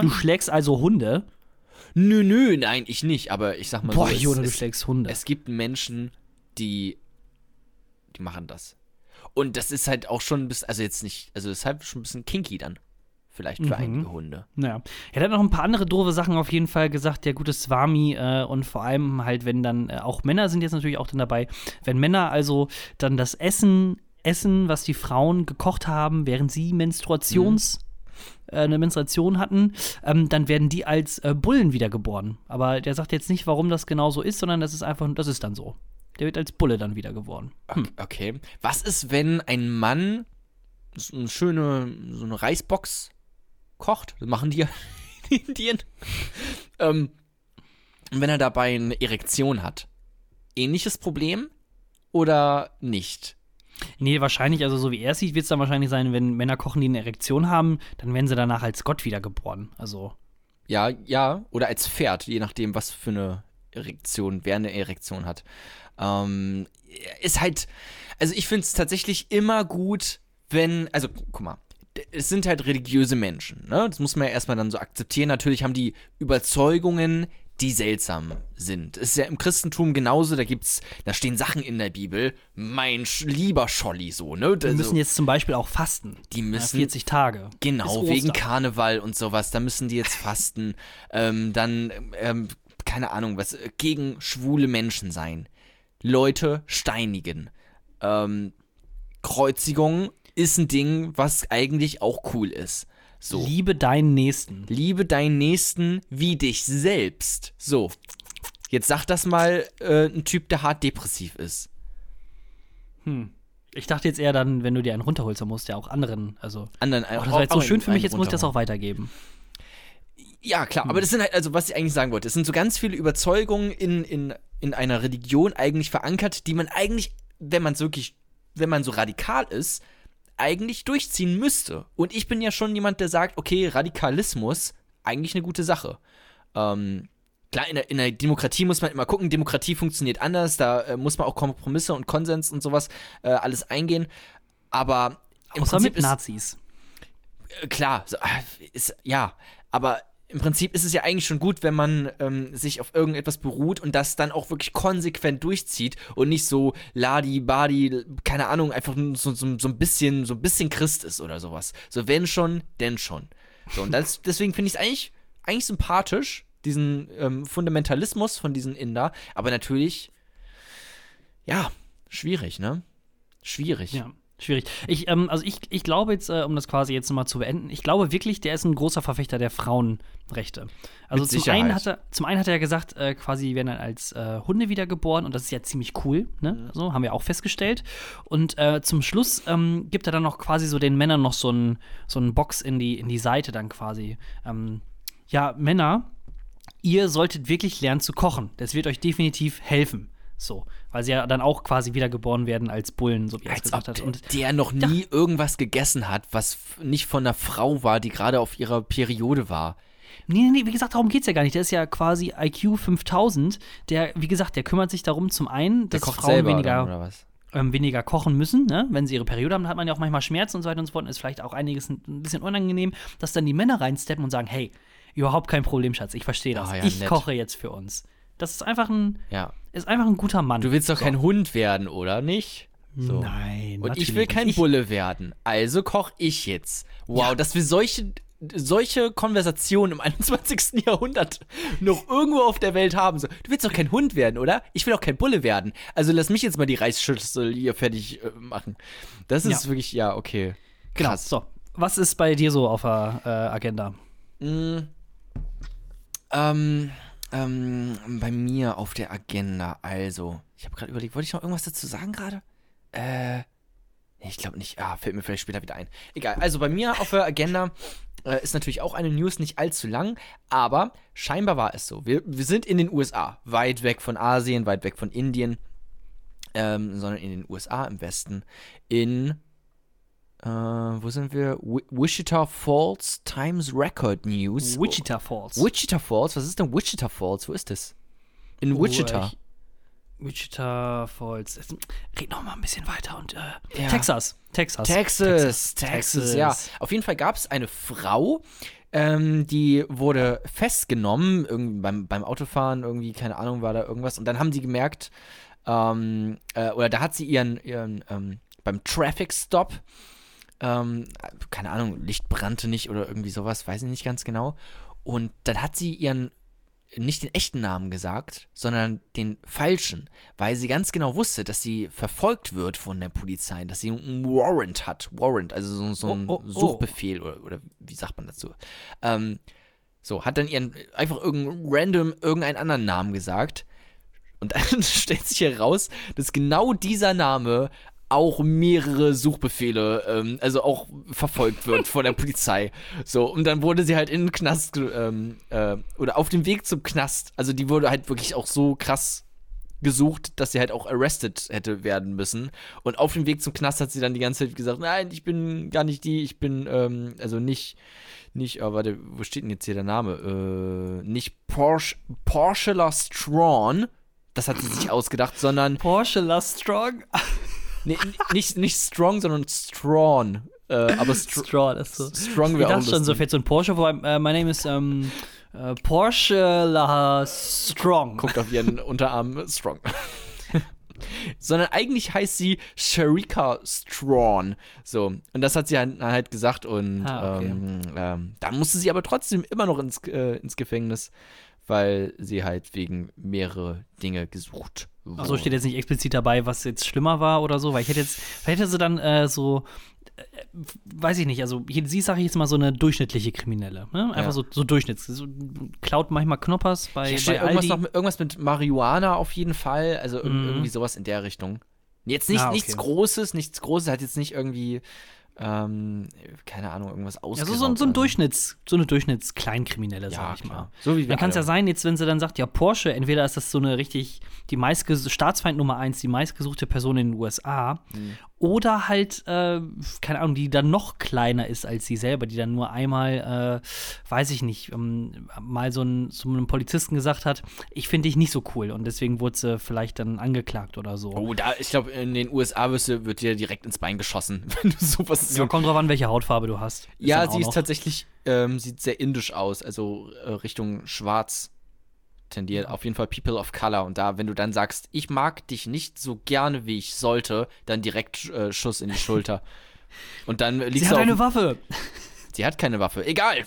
Du schlägst also Hunde. Nö, nö, nein, ich nicht. Aber ich sag mal Boah, so, es, Jona, du es, schlägst Hunde. es gibt Menschen, die, die machen das. Und das ist halt auch schon ein bisschen, also jetzt nicht, also halt schon ein bisschen kinky dann. Vielleicht für Mhm. einige Hunde. Ja. Er hat noch ein paar andere doofe Sachen auf jeden Fall gesagt, der gute Swami äh, und vor allem halt, wenn dann, äh, auch Männer sind jetzt natürlich auch dann dabei, wenn Männer also dann das Essen essen, was die Frauen gekocht haben, während sie Menstruations, äh, eine Menstruation hatten, ähm, dann werden die als äh, Bullen wiedergeboren. Aber der sagt jetzt nicht, warum das genau so ist, sondern das ist einfach, das ist dann so. Der wird als Bulle dann wiedergeboren. Hm. Okay. Was ist, wenn ein Mann so eine schöne, so eine Reisbox kocht? Das machen die ja in Indien. ähm, und wenn er dabei eine Erektion hat, ähnliches Problem oder nicht? Nee, wahrscheinlich, also so wie er es sieht, wird es dann wahrscheinlich sein, wenn Männer kochen, die eine Erektion haben, dann werden sie danach als Gott wiedergeboren. Also. Ja, ja, oder als Pferd, je nachdem, was für eine Erektion, wer eine Erektion hat. Ähm, ist halt, also ich finde es tatsächlich immer gut, wenn, also guck mal, es sind halt religiöse Menschen, ne? Das muss man ja erstmal dann so akzeptieren. Natürlich haben die Überzeugungen, die seltsam sind. Es ist ja im Christentum genauso, da gibt's, da stehen Sachen in der Bibel, mein lieber Scholli so, ne? Die Also, müssen jetzt zum Beispiel auch fasten. Die müssen- Ja, 40 Tage. Genau, wegen. Karneval und sowas, da müssen die jetzt fasten. ähm, dann, ähm, keine Ahnung, was, gegen schwule Menschen sein. Leute steinigen. Ähm, Kreuzigung ist ein Ding, was eigentlich auch cool ist. So. Liebe deinen Nächsten. Liebe deinen Nächsten wie dich selbst. So. Jetzt sag das mal äh, ein Typ, der hart depressiv ist. Ich dachte jetzt eher dann, wenn du dir einen runterholst, dann musst du ja auch anderen, also. Anderen Oh, das war jetzt so schön für mich, jetzt muss ich das auch weitergeben. Ja, klar, aber das sind halt, also was ich eigentlich sagen wollte, es sind so ganz viele Überzeugungen in, in, in einer Religion eigentlich verankert, die man eigentlich, wenn man es wirklich, wenn man so radikal ist, eigentlich durchziehen müsste. Und ich bin ja schon jemand, der sagt, okay, Radikalismus, eigentlich eine gute Sache. Ähm, klar, in der, in der Demokratie muss man immer gucken, Demokratie funktioniert anders, da äh, muss man auch Kompromisse und Konsens und sowas äh, alles eingehen. Aber im Außer Prinzip mit ist, Nazis. äh, klar, ah, ist, ja, aber im Prinzip ist es ja eigentlich schon gut, wenn man ähm, sich auf irgendetwas beruht und das dann auch wirklich konsequent durchzieht und nicht so Ladi, Badi, keine Ahnung, einfach so, so, so ein bisschen, so ein bisschen Christ ist oder sowas. So, wenn schon, denn schon. So, und das, deswegen finde ich es eigentlich, eigentlich sympathisch, diesen ähm, Fundamentalismus von diesen Inder, aber natürlich, ja, schwierig, ne? Schwierig. Ja, schwierig. Ich, ähm, also ich, ich glaube jetzt, äh, um das quasi jetzt nochmal zu beenden, ich glaube wirklich, der ist ein großer Verfechter der Frauenrechte. Also Mit zum Sicherheit. einen, hat er, zum einen hat er ja gesagt, äh, quasi die werden dann als äh, Hunde wiedergeboren und das ist ja ziemlich cool, ne? So, haben wir auch festgestellt. Und äh, zum Schluss ähm, gibt er dann noch quasi so den Männern noch so einen so Box in die, in die Seite dann quasi. Ähm, ja, Männer, ihr solltet wirklich lernen zu kochen. Das wird euch definitiv helfen. So, weil sie ja dann auch quasi wiedergeboren werden als Bullen, so wie er es gesagt hat. Und der noch nie irgendwas gegessen hat, was nicht von einer Frau war, die gerade auf ihrer Periode war. Nee, nee, nee, wie gesagt, darum geht's ja gar nicht. Der ist ja quasi IQ 5000. Der, wie gesagt, der kümmert sich darum, zum einen, dass Frauen weniger, dann, ähm, weniger kochen müssen. Ne? Wenn sie ihre Periode haben, hat man ja auch manchmal Schmerzen und so weiter und so fort. Und ist vielleicht auch einiges ein ein bisschen unangenehm, dass dann die Männer reinsteppen und sagen: Hey, überhaupt kein Problem, Schatz, ich verstehe das. Ah, ja, ich nett. koche jetzt für uns. Das ist einfach ein, Ja. ist einfach ein guter Mann. Du willst doch So. kein Hund werden, oder nicht? So. Nein. Und ich will kein nicht. Bulle werden. Also koch ich jetzt. Wow, Ja. dass wir solche, solche Konversationen im 21. Jahrhundert noch irgendwo auf der Welt haben. So, du willst doch kein Hund werden, oder? Ich will auch kein Bulle werden. Also lass mich jetzt mal die Reisschüssel hier fertig äh, machen. Das ist Ja. wirklich, ja, okay. Genau. Krass. So, was ist bei dir so auf der äh, Agenda? Mm, ähm, ähm, bei mir auf der Agenda, also, ich habe gerade überlegt, wollte ich noch irgendwas dazu sagen gerade? Äh, ich glaube nicht. Ah, fällt mir vielleicht später wieder ein. Egal, also bei mir auf der Agenda äh, ist natürlich auch eine News nicht allzu lang, aber scheinbar war es so. Wir, wir sind in den USA, weit weg von Asien, weit weg von Indien, ähm, sondern in den USA im Westen, in äh, wo sind wir? Wi- Wichita Falls Times Record News. Wichita Falls. Wichita Falls? Was ist denn Wichita Falls? Wo ist das? In Oh, Wichita. ich- Wichita Falls. Red noch mal ein bisschen weiter und äh, Ja. Texas. Texas. Texas, Texas, ja. Auf jeden Fall gab es eine Frau, ähm, die wurde festgenommen, irgendwie beim, beim Autofahren, irgendwie, keine Ahnung, war da irgendwas. Und dann haben die gemerkt, ähm, äh, oder da hat sie ihren, ihren ähm, beim Traffic Stop, ähm, keine Ahnung, Licht brannte nicht oder irgendwie sowas, weiß ich nicht ganz genau. Und dann hat sie ihren nicht den echten Namen gesagt, sondern den falschen, weil sie ganz genau wusste, dass sie verfolgt wird von der Polizei, dass sie einen Warrant hat. Warrant, also so, so ein Oh, oh, oh. Suchbefehl oder, oder wie sagt man dazu? Ähm, so, hat dann ihren einfach irgendeinen random irgendeinen anderen Namen gesagt. Und dann stellt sich heraus, dass genau dieser Name auch mehrere Suchbefehle, ähm, also auch verfolgt wird von der Polizei. So, und dann wurde sie halt in den Knast, ähm, äh, oder auf dem Weg zum Knast. Also die wurde halt wirklich auch so krass gesucht, dass sie halt auch arrested hätte werden müssen. Und auf dem Weg zum Knast hat sie dann die ganze Zeit gesagt, nein, ich bin gar nicht die, ich bin, ähm, also nicht, nicht, oh, warte, wo steht denn jetzt hier der Name? Äh, nicht Porsche, Porcela Strawn, das hat sie sich ausgedacht, sondern, Porsche La Strong. Nee, nicht, nicht Strong, sondern Strawn. Äh, aber Str Straw, das ist so. Strong wäre auch dachte schon, so fährt so ein Porsche vorbei. Äh, my name is ähm, äh, Porsche La Strong. guckt auf ihren Unterarm Strong. Sondern eigentlich heißt sie Sharika Strawn. So, und das hat sie halt, halt gesagt und Ah, okay. ähm, ähm, dann musste sie aber trotzdem immer noch ins, äh, ins Gefängnis, weil sie halt wegen mehrere Dinge gesucht wurde. Achso, steht jetzt nicht explizit dabei, was jetzt schlimmer war oder so, weil ich hätte jetzt, vielleicht hätte sie dann äh, so, äh, weiß ich nicht, also hier- sie sage ich jetzt mal so eine durchschnittliche Kriminelle, ne? Einfach Ja. so, so Durchschnitts, so, klaut manchmal Knoppers bei, Hier bei irgendwas, noch mit, irgendwas mit Marihuana auf jeden Fall, also Mhm. irgendwie sowas in der Richtung. Jetzt nicht, Ah, okay. nichts Großes, nichts Großes, hat jetzt nicht irgendwie, ähm, keine Ahnung, irgendwas ja, so, ausgeraubt. so, so ein Durchschnitts, so eine Durchschnittskleinkriminelle, Ja, sag ich klar. mal. So wie Dann kann es ja sein, jetzt, wenn sie dann sagt, ja, Porsche, entweder ist das so eine richtig, die meistges Staatsfeind Nummer eins, die meistgesuchte Person in den USA, Mhm. Oder halt, äh, keine Ahnung, die dann noch kleiner ist als sie selber, die dann nur einmal, äh, weiß ich nicht, ähm, mal so, ein, so einem Polizisten gesagt hat, ich finde dich nicht so cool und deswegen wurde sie vielleicht dann angeklagt oder so. Oh, da, ich glaube, in den USA wirst du, wird dir direkt ins Bein geschossen, wenn du sowas Ja, kommt drauf an, welche Hautfarbe du hast. Ist Ja, sie ist noch. tatsächlich, ähm, sieht sehr indisch aus, also äh, Richtung schwarz tendiert. Auf jeden Fall People of Color. Und da, wenn du dann sagst, ich mag dich nicht so gerne, wie ich sollte, dann direkt äh, Schuss in die Schulter. Und dann liegst Sie du hat auf, eine Waffe. Sie hat keine Waffe. Egal.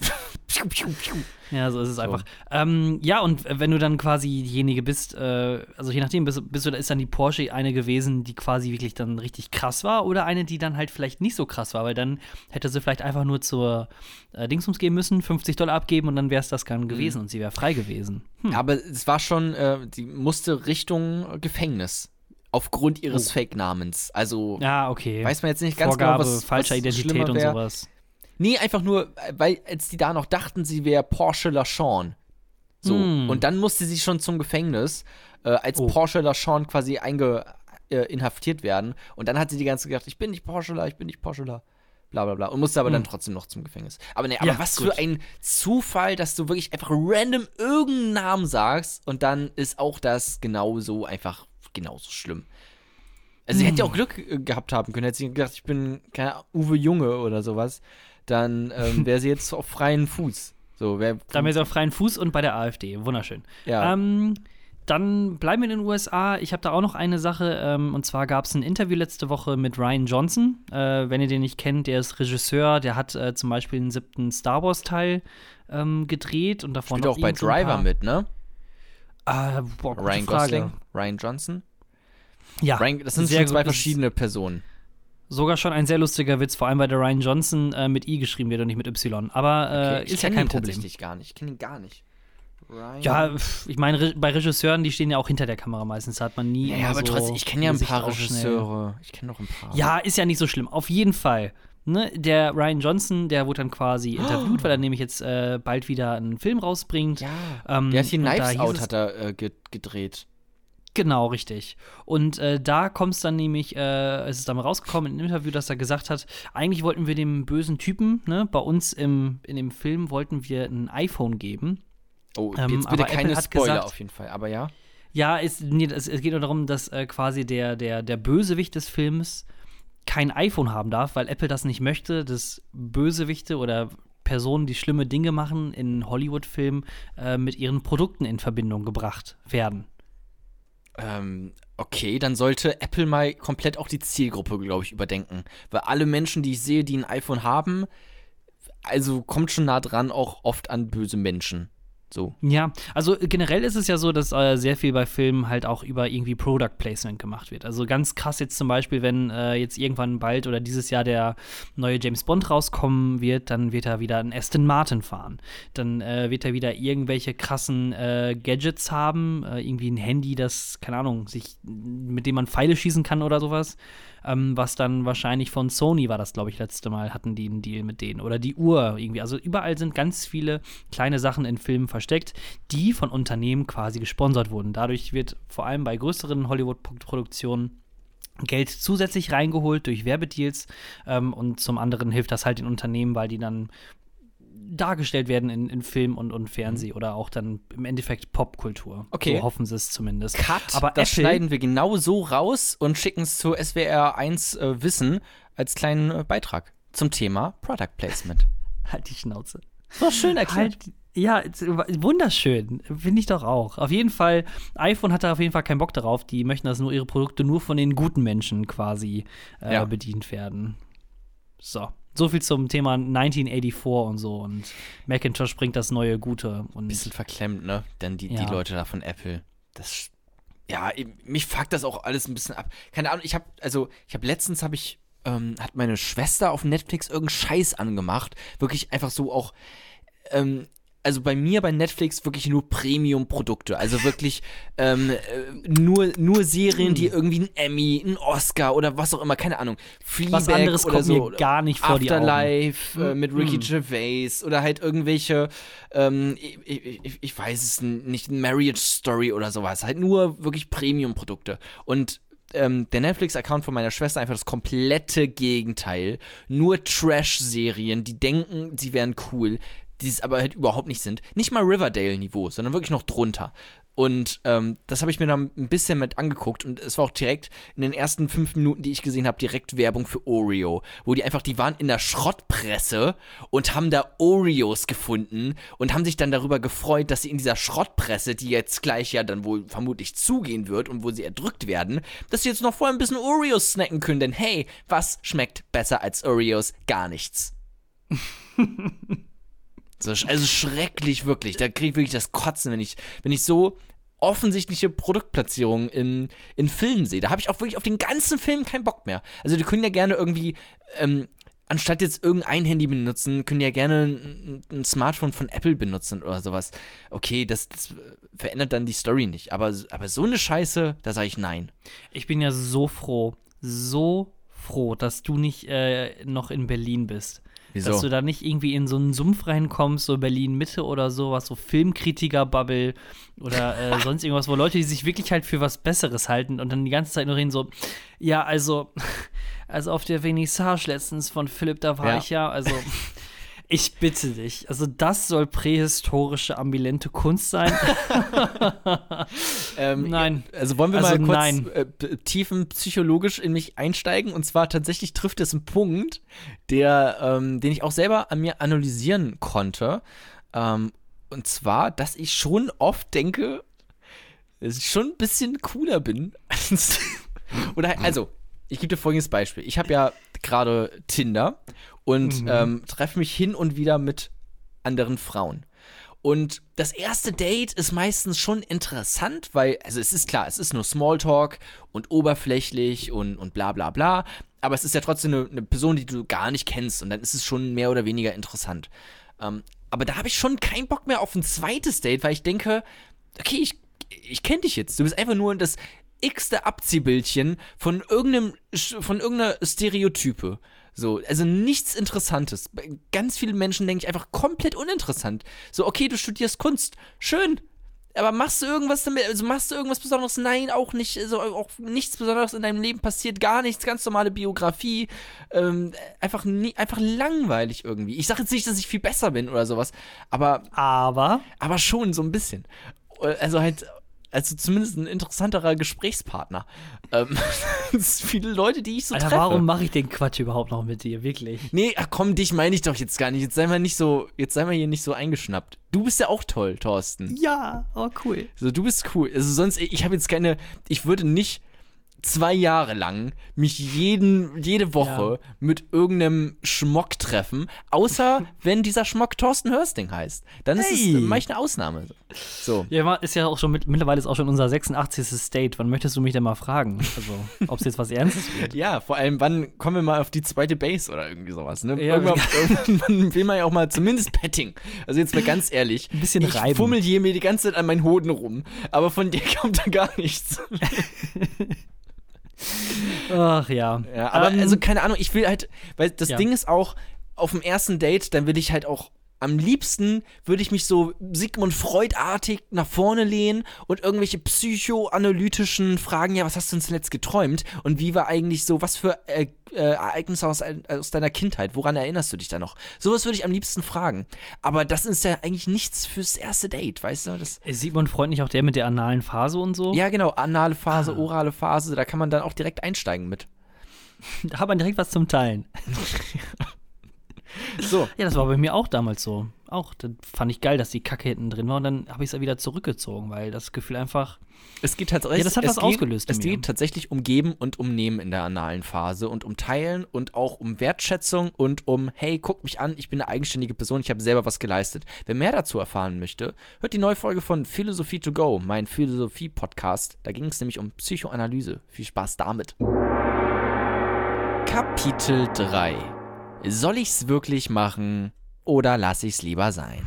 Ja, so ist es einfach. Ähm, ja, und wenn du dann quasi diejenige bist, äh, also je nachdem, bist, bist du, ist dann die Porsche eine gewesen, die quasi wirklich dann richtig krass war oder eine, die dann halt vielleicht nicht so krass war, weil dann hätte sie vielleicht einfach nur zur äh, Dingsums gehen müssen, 50 Dollar abgeben und dann wäre es das dann gewesen und sie wäre frei gewesen. Hm. Aber es war schon, äh, die musste Richtung Gefängnis. Aufgrund ihres Oh. Fake-Namens. Also Ja, okay. weiß man jetzt nicht ganz Vorgabe, genau, was falscher was Identität und sowas. Nee, einfach nur, weil als die da noch dachten, sie wäre Porsche Lachon. So. Hm. Und dann musste sie schon zum Gefängnis, äh, als Oh. Porsche Lachon quasi einge, äh, inhaftiert werden. Und dann hat sie die ganze Zeit gedacht, ich bin nicht Porsche La, ich bin nicht Porsche La. Bla bla bla. Und musste aber dann trotzdem noch zum Gefängnis. Aber nee, aber Hm. Ja, was gut. für ein Zufall, dass du wirklich einfach random irgendeinen Namen sagst und dann ist auch das genauso einfach genauso schlimm. Also sie hätte ja Hm. auch Glück äh, gehabt haben können. Hätte sie gedacht, ich bin keine Ahnung, Uwe Junge oder sowas, dann ähm, wäre sie jetzt auf freien Fuß. So, wär, Dann wäre sie auf freien Fuß und bei der AfD. Wunderschön. Ja. Ähm, dann bleiben wir in den USA. Ich habe da auch noch eine Sache. Ähm, und zwar gab es ein Interview letzte Woche mit Ryan Johnson. Äh, wenn ihr den nicht kennt, der ist Regisseur. Der hat äh, zum Beispiel den siebten Star Wars-Teil ähm, gedreht. Und davon Spielt auch bei so Driver mit, ne? Ah, boah, Ryan Frage. Gosling, Ryan Johnson. Ja, Ryan, das sind sehr zwei verschiedene Personen. Sogar schon ein sehr lustiger Witz, vor allem weil der Ryan Johnson äh, mit I geschrieben wird und nicht mit Y. Aber äh, Okay, ich ist ja kein ihn Problem. tatsächlich gar nicht. Ich kenne ihn gar nicht. Ryan. Ja, ich meine, bei Regisseuren, die stehen ja auch hinter der Kamera meistens. Da hat man nie. ja, immer aber so trotzdem, ich kenne ja ein paar. Regisseure. Ich kenne noch ein paar. Ja, ist ja nicht so schlimm. Auf jeden Fall. Ne, der Ryan Johnson, der wurde dann quasi interviewt, weil er nämlich jetzt äh, bald wieder einen Film rausbringt. Ja. Ähm, Der hat hier Knives Out hat er äh, ge gedreht. Genau, richtig. Und äh, da kommt es dann nämlich, äh, es ist dann rausgekommen in einem Interview, dass er gesagt hat, eigentlich wollten wir dem bösen Typen, ne, bei uns im, in dem Film wollten wir ein iPhone geben. Oh, Ähm, jetzt bitte aber keine Apple hat Spoiler gesagt- auf jeden Fall. Aber ja. Ja, es, nee, es, es geht nur darum, dass äh, quasi der, der, der Bösewicht des Films kein iPhone haben darf, weil Apple das nicht möchte, dass Bösewichte oder Personen, die schlimme Dinge machen in Hollywood-Filmen, äh, mit ihren Produkten in Verbindung gebracht werden. Ähm, okay, dann sollte Apple mal komplett auch die Zielgruppe, glaube ich, überdenken. Weil alle Menschen, die ich sehe, die ein iPhone haben, also kommt schon nah dran auch oft an böse Menschen. So. Ja, also generell ist es ja so, dass äh, sehr viel bei Filmen halt auch über irgendwie Product Placement gemacht wird. Also ganz krass jetzt zum Beispiel, wenn äh, jetzt irgendwann bald oder dieses Jahr der neue James Bond rauskommen wird, dann wird er wieder einen Aston Martin fahren. Dann äh, wird er wieder irgendwelche krassen äh, Gadgets haben, äh, irgendwie ein Handy, das, keine Ahnung, sich, mit dem man Pfeile schießen kann oder sowas. Ähm, was dann wahrscheinlich von Sony war das, glaube ich, letzte Mal, hatten die einen Deal mit denen. Oder die Uhr irgendwie. Also überall sind ganz viele kleine Sachen in Filmen versteckt, die von Unternehmen quasi gesponsert wurden. Dadurch wird vor allem bei größeren Hollywood-Produktionen Geld zusätzlich reingeholt durch Werbedeals ähm, und zum anderen hilft das halt den Unternehmen, weil die dann dargestellt werden in, in Film und, und Fernsehen oder auch dann im Endeffekt Popkultur. Okay. So hoffen sie es zumindest. Cut, Aber das Apple- schneiden wir genau so raus und schicken es zu SWR 1 äh, Wissen als kleinen äh, Beitrag zum Thema Product Placement. Halt die Schnauze. So schön erklärt. Halt, ja, es- wunderschön. Finde ich doch auch. Auf jeden Fall, iPhone hat da auf jeden Fall keinen Bock darauf. Die möchten, dass nur ihre Produkte nur von den guten Menschen quasi äh, Ja. bedient werden. So. So viel zum Thema 1984 und so. Und Macintosh bringt das neue Gute. Und bisschen verklemmt, ne? Denn die, Ja. die Leute da von Apple, das ja, mich fuckt das auch alles ein bisschen ab. Keine Ahnung, ich habe also ich habe letztens habe ich ähm, hat meine Schwester auf Netflix irgendeinen Scheiß angemacht, wirklich einfach so auch ähm, also bei mir bei Netflix wirklich nur Premium-Produkte. Also wirklich ähm, äh, nur, nur Serien, Hm. die irgendwie einen Emmy, einen Oscar oder was auch immer, keine Ahnung. Fleabag Was anderes oder kommt so. mir gar nicht vor die Augen. Afterlife äh, mit Ricky Hm. Gervais oder halt irgendwelche, ähm, ich, ich, ich- weiß es nicht, Marriage Story oder sowas. Halt nur wirklich Premium-Produkte. Und ähm, der Netflix-Account von meiner Schwester einfach das komplette Gegenteil. Nur Trash-Serien, die denken, sie wären cool, die es aber halt überhaupt nicht sind. Nicht mal Riverdale-Niveau, sondern wirklich noch drunter. Und ähm, das habe ich mir dann ein bisschen mit angeguckt und es war auch direkt in den ersten fünf Minuten, die ich gesehen habe, direkt Werbung für Oreo, wo die einfach, die waren in der Schrottpresse und haben da Oreos gefunden und haben sich dann darüber gefreut, dass sie in dieser Schrottpresse, die jetzt gleich ja dann wohl vermutlich zugehen wird und wo sie erdrückt werden, dass sie jetzt noch vorher ein bisschen Oreos snacken können, denn hey, was schmeckt besser als Oreos? Gar nichts. Also schrecklich, wirklich. Da kriege ich wirklich das Kotzen, wenn ich, wenn ich so offensichtliche Produktplatzierungen in, in Filmen sehe. Da habe ich auch wirklich auf den ganzen Film keinen Bock mehr. Also die können ja gerne irgendwie, ähm, anstatt jetzt irgendein Handy benutzen, können ja gerne ein, ein Smartphone von Apple benutzen oder sowas. Okay, das, das verändert dann die Story nicht. Aber, aber so eine Scheiße, da sage ich nein. Ich bin ja so froh, so froh, dass du nicht äh, noch in Berlin bist. Wieso? Dass du da nicht irgendwie in so einen Sumpf reinkommst, so Berlin-Mitte oder sowas, so Filmkritiker-Bubble oder äh, sonst irgendwas, wo Leute, die sich wirklich halt für was Besseres halten und dann die ganze Zeit nur reden so, ja, also, also auf der Vernissage letztens von Philipp, da war Ja. ich ja, also ich bitte dich, also das soll prähistorische, ambilente Kunst sein? Ähm, Nein. Also wollen wir Also mal kurz äh, tiefenpsychologisch in mich einsteigen. Und zwar tatsächlich trifft es einen Punkt, der, ähm, den ich auch selber an mir analysieren konnte. Ähm, und zwar, dass ich schon oft denke, dass ich schon ein bisschen cooler bin. Oder also, ich gebe dir folgendes Beispiel. Ich habe ja gerade Tinder und ähm, treffe mich hin und wieder mit anderen Frauen. Und das erste Date ist meistens schon interessant, weil, also es ist klar, es ist nur Smalltalk und oberflächlich und, und bla bla bla. Aber es ist ja trotzdem eine, eine Person, die du gar nicht kennst und dann ist es schon mehr oder weniger interessant. Ähm, aber da habe ich schon keinen Bock mehr auf ein zweites Date, weil ich denke, okay, ich, ich kenne dich jetzt. Du bist einfach nur das x-te Abziehbildchen von irgendeinem, von irgendeiner Stereotype. So, also nichts Interessantes. Bei ganz vielen Menschen denke ich einfach komplett uninteressant. So, okay, du studierst Kunst. Schön. Aber machst du irgendwas damit? Also machst du irgendwas Besonderes? Nein, auch nicht. Also auch nichts Besonderes in deinem Leben passiert, gar nichts. Ganz normale Biografie. Ähm, einfach, nie, einfach langweilig irgendwie. Ich sage jetzt nicht, dass ich viel besser bin oder sowas, aber Aber aber schon so ein bisschen. Also halt, also zumindest ein interessanterer Gesprächspartner. Ähm, es sind viele Leute, die ich so Alter, treffe. warum mache ich den Quatsch überhaupt noch mit dir? Wirklich. Nee, ach komm, dich meine ich doch jetzt gar nicht. Jetzt sei mal nicht so, jetzt sei mal hier nicht so eingeschnappt. Du bist ja auch toll, Thorsten. Ja, oh cool. Also du bist cool. Also sonst, ich habe jetzt keine, ich würde nicht zwei Jahre lang mich jeden, jede Woche mit irgendeinem Schmock treffen, außer wenn dieser Schmock Thorsten Hörsting heißt. Dann ist Hey. es mache ich eine Ausnahme. So. Ja, ist ja auch schon mit, mittlerweile ist auch schon unser 86. State. Wann möchtest du mich denn mal fragen? Also, ob es jetzt was Ernstes wird? Ja, vor allem, wann kommen wir mal auf die zweite Base oder irgendwie sowas, ne? Ja, irgendwann, irgendwann will man ja auch mal zumindest Petting. Also jetzt mal ganz ehrlich. Ein bisschen ich reiben. fummel hier mir die ganze Zeit an meinen Hoden rum, aber von dir kommt da gar nichts. Ach ja. Ja, aber Ähm, also keine Ahnung, ich will halt, weil das Ja. Ding ist auch, auf dem ersten Date, dann will ich halt auch am liebsten würde ich mich so Sigmund Freud-artig nach vorne lehnen und irgendwelche psychoanalytischen Fragen, ja, was hast du denn zuletzt geträumt? Und wie war eigentlich so, was für äh, äh, Ereignisse aus, aus deiner Kindheit, woran erinnerst du dich da noch? Sowas würde ich am liebsten fragen. Aber das ist ja eigentlich nichts fürs erste Date, weißt du? Das, ist Sigmund Freud nicht auch der mit der analen Phase und so? ja, genau, anale Phase, Ah. orale Phase, da kann man dann auch direkt einsteigen mit. Da hat man direkt was zum Teilen. So. Ja, das war bei mir auch damals so. Auch, das fand ich geil, dass die Kacke hinten drin war und dann habe ich es wieder zurückgezogen, weil das Gefühl einfach. Es geht tatsächlich, Ja, das hat was geht, ausgelöst Es geht tatsächlich um Geben und um Nehmen in der analen Phase und um Teilen und auch um Wertschätzung und um, hey, guck mich an, ich bin eine eigenständige Person, ich habe selber was geleistet. Wer mehr dazu erfahren möchte, hört die neue Folge von Philosophie to Go, mein Philosophie-Podcast. Da ging es nämlich um Psychoanalyse. Viel Spaß damit. Kapitel 3. Soll ich's wirklich machen oder lass ich's lieber sein?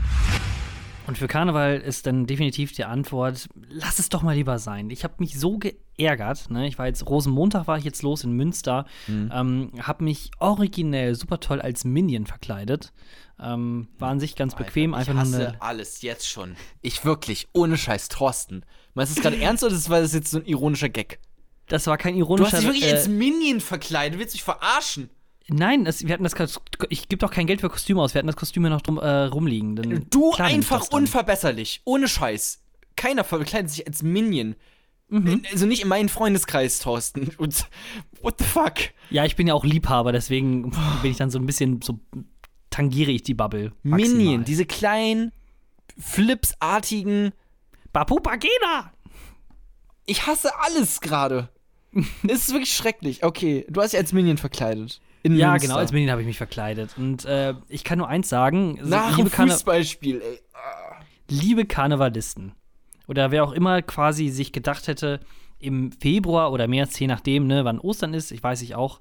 Und für Karneval ist dann definitiv die Antwort, lass es doch mal lieber sein. Ich habe mich so geärgert. Ne? Ich war jetzt, Rosenmontag war ich jetzt los in Münster, ähm, habe mich originell super toll als Minion verkleidet. Ähm, war an sich ganz bequem, einfach ich hasse eine. alles jetzt schon. Ich wirklich, ohne Scheiß, Thorsten. Meinst du das gerade ernst oder das war das jetzt so ein ironischer Gag? Das war kein Du ironischer. hast dich wirklich äh, als Minion verkleidet, willst du mich verarschen? Nein, es, wir hatten das. Ich gebe doch kein Geld für Kostüme aus. Wir hatten das Kostüm ja noch drum, äh, rumliegen. Dann, Du einfach unverbesserlich, ohne Scheiß. Keiner verkleidet sich als Minion. Mhm. Also nicht in meinem Freundeskreis, Thorsten. Und what the fuck? Ja, ich bin ja auch Liebhaber, deswegen bin ich dann so ein bisschen so tangiere ich die Bubble. maximal. Minion, diese kleinen, flipsartigen. Bapu Bagena! Ich hasse alles gerade. Es ist wirklich schrecklich. Okay, du hast dich als Minion verkleidet. In Ja, Münster. genau, als Minion habe ich mich verkleidet. Und äh, ich kann nur eins sagen: Nach liebe, dem Karne Fußballspiel, ey. liebe Karnevalisten. Oder wer auch immer quasi sich gedacht hätte, im Februar oder März, je nachdem, ne, wann Ostern ist, ich weiß ich auch,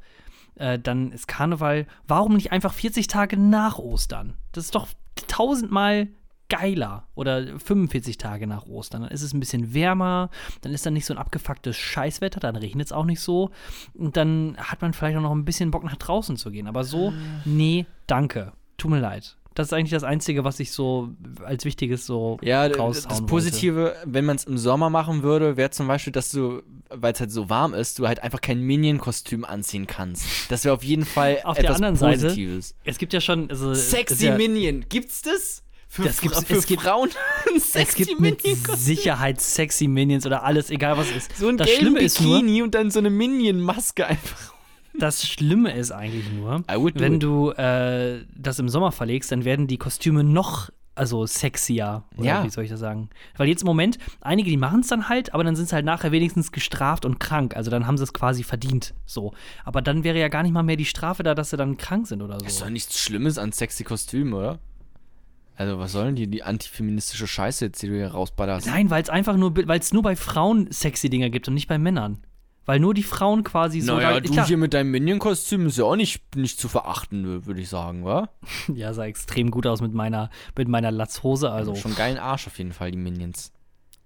äh, dann ist Karneval. Warum nicht einfach 40 Tage nach Ostern? Das ist doch tausendmal geiler. Oder 45 Tage nach Ostern. Dann ist es ein bisschen wärmer, dann ist dann nicht so ein abgefucktes Scheißwetter, dann regnet es auch nicht so. Und dann hat man vielleicht auch noch ein bisschen Bock nach draußen zu gehen. Aber so, nee, danke. Tut mir leid. Das ist eigentlich das Einzige, was ich so als Wichtiges so Ja, raushauen das wollte. Positive, wenn man es im Sommer machen würde, wäre zum Beispiel, dass du, weil es halt so warm ist, du halt einfach kein Minion-Kostüm anziehen kannst. Das wäre auf jeden Fall Auf der etwas anderen Seite, Positives. Es gibt ja schon. Also, Sexy ja, Minion, gibt's das? Für, Das gibt's- für es gibt- Frauen Es gibt mit. Sicherheit sexy Minions oder alles, egal was es ist. So ein das Schlimme ist nur, Bikini und dann so eine Minion-Maske einfach. das Schlimme ist eigentlich nur, wenn it. du äh, das im Sommer verlegst, dann werden die Kostüme noch also sexier. Oder Ja. wie soll ich das sagen? Weil jetzt im Moment, einige, die machen es dann halt, aber dann sind sie halt nachher wenigstens gestraft und krank. Also dann haben sie es quasi verdient. So. Aber dann wäre ja gar nicht mal mehr die Strafe da, dass sie dann krank sind oder so. Ist doch nichts Schlimmes an sexy Kostümen, oder? Also, was sollen die, die antifeministische Scheiße jetzt, die du hier rausballerst? Nein, weil es einfach nur, weil es nur bei Frauen sexy Dinger gibt und nicht bei Männern. Weil nur die Frauen quasi so. Naja, weil- du klar, hier mit deinem Minion-Kostüm ist ja auch nicht, nicht zu verachten, würde ich sagen, wa? Ja, sah extrem gut aus mit meiner, mit meiner Latzhose. Also, Schon geilen Arsch auf jeden Fall, die Minions.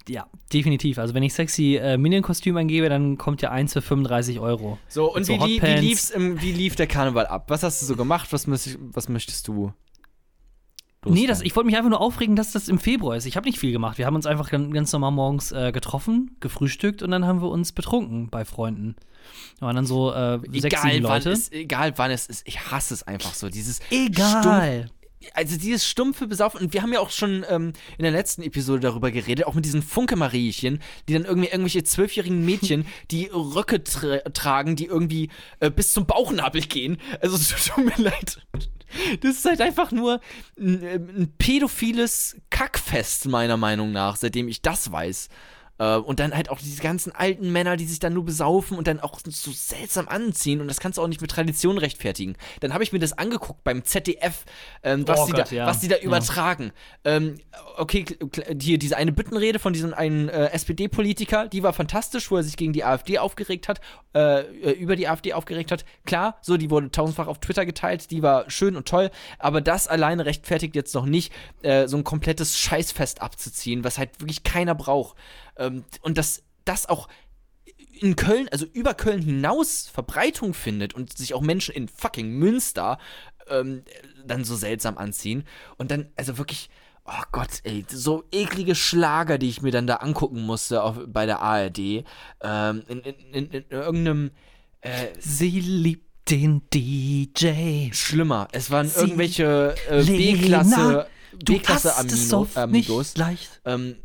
ja, definitiv. Also, wenn ich sexy äh, Minion-Kostüm eingebe, dann kommt ja eins für 35 Euro. So, und so wie, wie, lief's im, wie lief der Karneval ab? Was hast du so gemacht? Was, müß, was möchtest du? Nee, das, ich wollte mich einfach nur aufregen, dass das im Februar ist. Ich habe nicht viel gemacht. Wir haben uns einfach ganz, normal morgens äh, getroffen, gefrühstückt und dann haben wir uns betrunken bei Freunden. Da waren dann so äh, sechs, egal, sieben wann Leute. es, egal wann es ist, ich hasse es einfach so. Dieses Egal. Also dieses stumpfe Besaufen, und wir haben ja auch schon ähm, in der letzten Episode darüber geredet, auch mit diesen Funke-Mariechen, die dann irgendwie irgendwelche zwölfjährigen Mädchen, die Röcke tra tragen, die irgendwie äh, bis zum Bauchnabel gehen. Also es tut mir leid. Das ist halt einfach nur ein, ein pädophiles Kackfest, meiner Meinung nach, seitdem ich das weiß. Äh, Und dann halt auch diese ganzen alten Männer, die sich dann nur besaufen und dann auch so seltsam anziehen. Und das kannst du auch nicht mit Tradition rechtfertigen. Dann habe ich mir das angeguckt beim ZDF, ähm, was, Oh die Gott, da, ja. was die da Ja. übertragen. Ähm, okay, hier diese eine Büttenrede von diesem einen äh, SPD-Politiker, die war fantastisch, wo er sich gegen die AfD aufgeregt hat, äh, äh, über die AfD aufgeregt hat. Klar, so, die wurde tausendfach auf Twitter geteilt, die war schön und toll, aber das alleine rechtfertigt jetzt noch nicht, äh, so ein komplettes Scheißfest abzuziehen, was halt wirklich keiner braucht. Ähm, und das, das auch in Köln, also über Köln hinaus Verbreitung findet und sich auch Menschen in fucking Münster ähm, dann so seltsam anziehen. Und dann, also wirklich, oh Gott, ey, so eklige Schlager, die ich mir dann da angucken musste auf, bei der ARD. Ähm, in, in, in, in irgendeinem. Äh, Sie liebt den DJ. schlimmer. Es waren Sie- irgendwelche äh, B-Klasse Du B-Klasse Amigos. leicht. Ähm,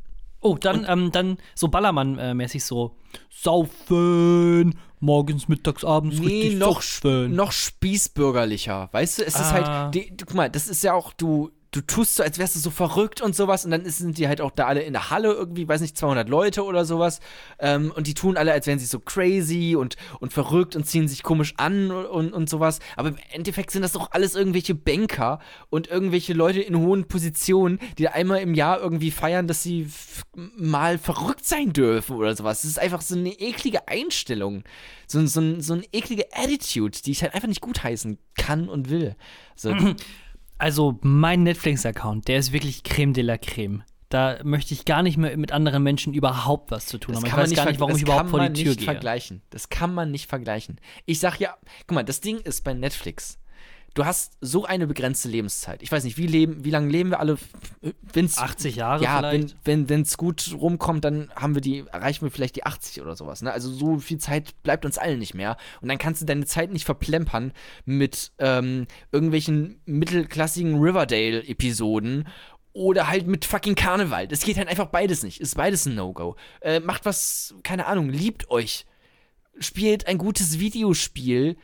Oh, dann, ähm, dann so Ballermann-mäßig so saufen, morgens, mittags, abends Nee, richtig noch, saufen. noch spießbürgerlicher. Weißt du, es ist Ah. halt, die, du, guck mal, das ist ja auch, du, du tust so, als wärst du so verrückt und sowas und dann sind die halt auch da alle in der Halle irgendwie, weiß nicht, 200 Leute oder sowas ähm, und die tun alle, als wären sie so crazy und, und verrückt und ziehen sich komisch an und, und, sowas. Aber im Endeffekt sind das doch alles irgendwelche Banker und irgendwelche Leute in hohen Positionen, die einmal im Jahr irgendwie feiern, dass sie mal verrückt sein dürfen oder sowas. Das ist einfach so eine eklige Einstellung. So, so, so eine eklige Attitude, die ich halt einfach nicht gutheißen kann und will. So, Also mein Netflix-Account, der ist wirklich Creme de la Creme. Da möchte ich gar nicht mehr mit anderen Menschen überhaupt was zu tun haben. Ich weiß gar nicht, warum ich das überhaupt kann vor man die Tür nicht gehe. vergleichen. Das kann man nicht vergleichen. Ich sag ja, guck mal, das Ding ist bei Netflix. Du hast so eine begrenzte Lebenszeit. Ich weiß nicht, wie leben, wie lange leben wir alle? Wenn's, 80 Jahre ja, vielleicht? wenn wenn es gut rumkommt, dann haben wir die erreichen wir vielleicht die 80 oder sowas. Ne? Also so viel Zeit bleibt uns allen nicht mehr. Und dann kannst du deine Zeit nicht verplempern mit ähm, irgendwelchen mittelklassigen Riverdale-Episoden oder halt mit fucking Karneval. Das geht halt einfach beides nicht. Ist beides ein No-Go. Äh, macht was, keine Ahnung, liebt euch. Spielt ein gutes Videospiel.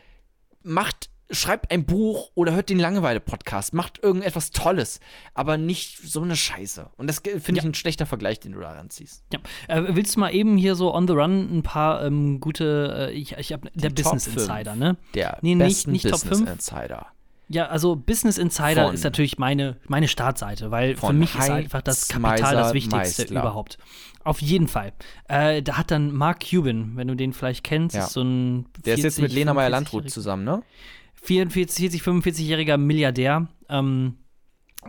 Macht, schreibt ein Buch oder hört den Langeweile-Podcast. Macht irgendetwas Tolles. Aber nicht so eine Scheiße. Und das finde ich Ja. ein schlechter Vergleich, den du da ranziehst. Ja. Äh, willst du mal eben hier so on the run ein paar ähm, gute, äh, ich, ich hab, der Die Business. Insider, ne? Der Nee, nicht- nicht Top Business fünf. Insider. Ja, also Business Insider Von- ist natürlich meine, meine Startseite, weil für mich ist Heinz einfach das Kapital das Wichtigste Meisler. überhaupt. Auf jeden Fall. Äh, da hat dann Mark Cuban, wenn du den vielleicht kennst, Ja. ist so ein Der ist jetzt 40, mit Lena Meyer-Landrut 45-jähriger zusammen, ne? 44, 40, 45-jähriger Milliardär, ähm,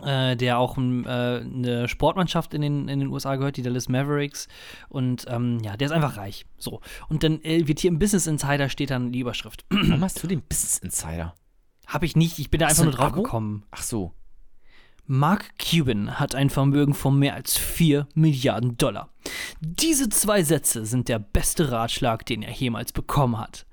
äh, der auch ähm, äh, eine Sportmannschaft in den, in den USA gehört, die Dallas Mavericks. Und ähm, ja, der ist einfach reich. So. Und dann äh, wird hier im Business Insider steht dann die Überschrift. Warum hast du den Business Insider? Habe ich nicht, ich bin da einfach nur drauf Abo? gekommen. Ach so. Mark Cuban hat ein Vermögen von mehr als 4 Milliarden Dollar. Diese zwei Sätze sind der beste Ratschlag, den er jemals bekommen hat.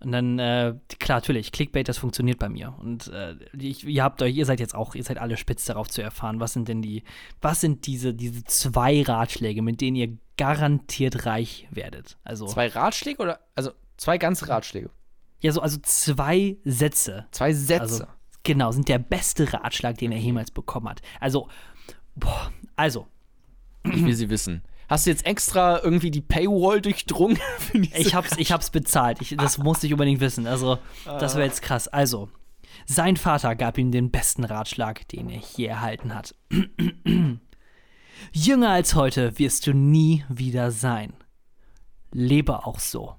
Und dann, äh, klar, natürlich, Clickbait, das funktioniert bei mir. Und äh, ich, ihr habt euch, ihr seid jetzt auch, ihr seid alle spitz darauf zu erfahren, was sind denn die, was sind diese, diese zwei Ratschläge, mit denen ihr garantiert reich werdet. Also, Zwei Ratschläge oder? Also zwei ganze Ratschläge. ja, so, also zwei Sätze. Zwei Sätze. Also, genau, sind der beste Ratschlag, den er jemals bekommen hat. Also, boah, also, ich will sie wissen. Hast du jetzt extra irgendwie die Paywall durchdrungen? ich hab's, ich hab's bezahlt. Ich, das musste ich unbedingt wissen. Also, das wäre jetzt krass. Also, sein Vater gab ihm den besten Ratschlag, den er je erhalten hat. Jünger als heute wirst du nie wieder sein. Lebe auch so.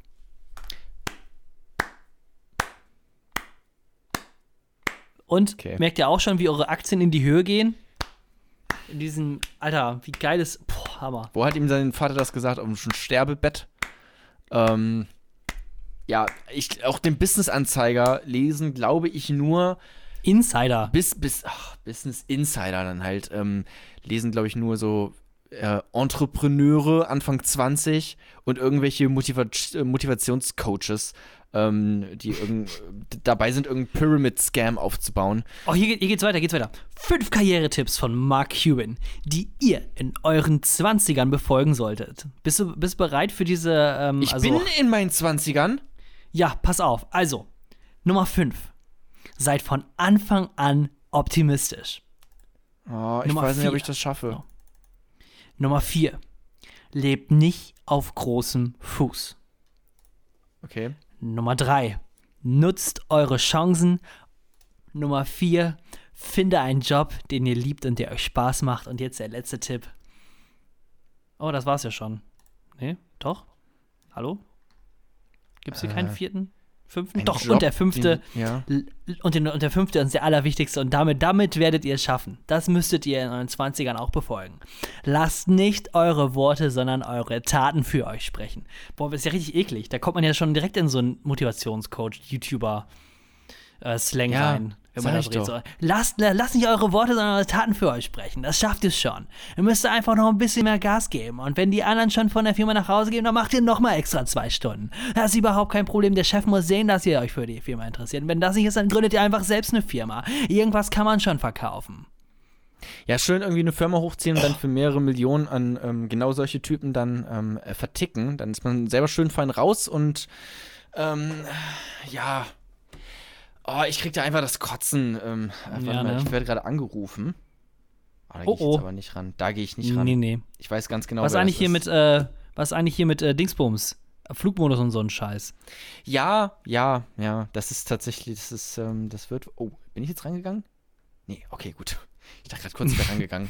Und Okay. merkt ihr auch schon, wie eure Aktien in die Höhe gehen? In diesem, Alter, wie geil ist. Boah, Hammer. Wo hat ihm sein Vater das gesagt? Auf einem Sterbebett? Ähm, ja, ich, auch den Business-Anzeiger lesen, glaube ich, nur Insider. bis, bis, ach, Business Insider dann halt, ähm, lesen, glaube ich, nur so äh, Entrepreneure Anfang 20 und irgendwelche Motiva äh, Motivationscoaches, ähm, die dabei sind, irgendeinen Pyramid-Scam aufzubauen. Oh, hier, geht- hier geht's weiter, geht's weiter. Fünf Karrieretipps von Mark Cuban, die ihr in euren 20ern befolgen solltet. Bist du bist bereit für diese, ähm, Ich also, bin in meinen 20ern. ja, pass auf. Also, Nummer 5. Seid von Anfang an optimistisch. Oh, ich Nummer weiß nicht, ob vier. ich das schaffe. Ja. Nummer 4. Lebt nicht auf großem Fuß. Okay. Nummer 3. Nutzt eure Chancen. Nummer 4. Finde einen Job, den ihr liebt und der euch Spaß macht. Und jetzt der letzte Tipp. Oh, das war's ja schon. Nee, doch? Hallo? Gibt's hier keinen Äh. vierten? Fünften? Ein Doch, Job, und der fünfte. den- ja. Und, den, und der fünfte ist der allerwichtigste und damit, damit werdet ihr es schaffen. Das müsstet ihr in euren 20ern auch befolgen. Lasst nicht eure Worte, sondern eure Taten für euch sprechen. Boah, das ist ja richtig eklig. Da kommt man ja schon direkt in so einen Motivationscoach, YouTuber äh, Slang Ja, rein. Wenn man das redet. So, lasst, la- lasst nicht eure Worte, sondern eure Taten für euch sprechen. Das schafft ihr schon. Ihr müsst einfach noch ein bisschen mehr Gas geben. Und wenn die anderen schon von der Firma nach Hause gehen, dann macht ihr noch mal extra zwei Stunden. Das ist überhaupt kein Problem. Der Chef muss sehen, dass ihr euch für die Firma interessiert. Und wenn das nicht ist, dann gründet ihr einfach selbst eine Firma. Irgendwas kann man schon verkaufen. Ja, schön irgendwie eine Firma hochziehen und dann für mehrere Millionen an ähm, genau solche Typen dann ähm, äh, verticken. Dann ist man selber schön fein raus und ähm, ja. Oh, ich krieg da einfach das Kotzen. Ähm, äh, Ja, ne? Ich werde gerade angerufen. Oh, da Oh, gehe ich jetzt oh. aber nicht ran. Da gehe ich nicht ran. Nee, nee. Ich weiß ganz genau, Was wer eigentlich hier ist. mit, äh, was eigentlich hier mit äh, Dingsbums? Flugmodus und so ein Scheiß. Ja, ja, ja. Das ist tatsächlich, das ist, ähm, das wird. Oh, bin ich jetzt rangegangen? Nee, okay, gut. Ich dachte gerade kurz, ich wäre rangegangen.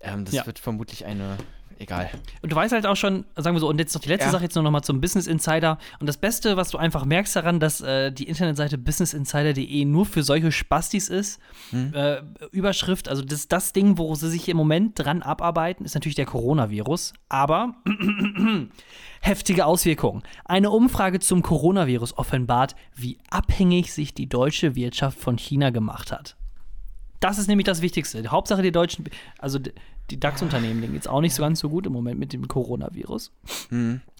Ähm, das Ja. wird vermutlich eine. Egal. Und du weißt halt auch schon, sagen wir so, und jetzt noch die letzte Ja. Sache jetzt nur noch mal zum Business Insider. Und das Beste, was du einfach merkst daran, dass äh, die Internetseite businessinsider.de nur für solche Spastis ist, Hm. äh, Überschrift, also das, das Ding, wo sie sich im Moment dran abarbeiten, ist natürlich der Coronavirus. Aber heftige Auswirkungen. Eine Umfrage zum Coronavirus offenbart, wie abhängig sich die deutsche Wirtschaft von China gemacht hat. Das ist nämlich das Wichtigste. Hauptsache die deutschen, also die DAX-Unternehmen, denen geht es auch nicht so ganz so gut im Moment mit dem Coronavirus.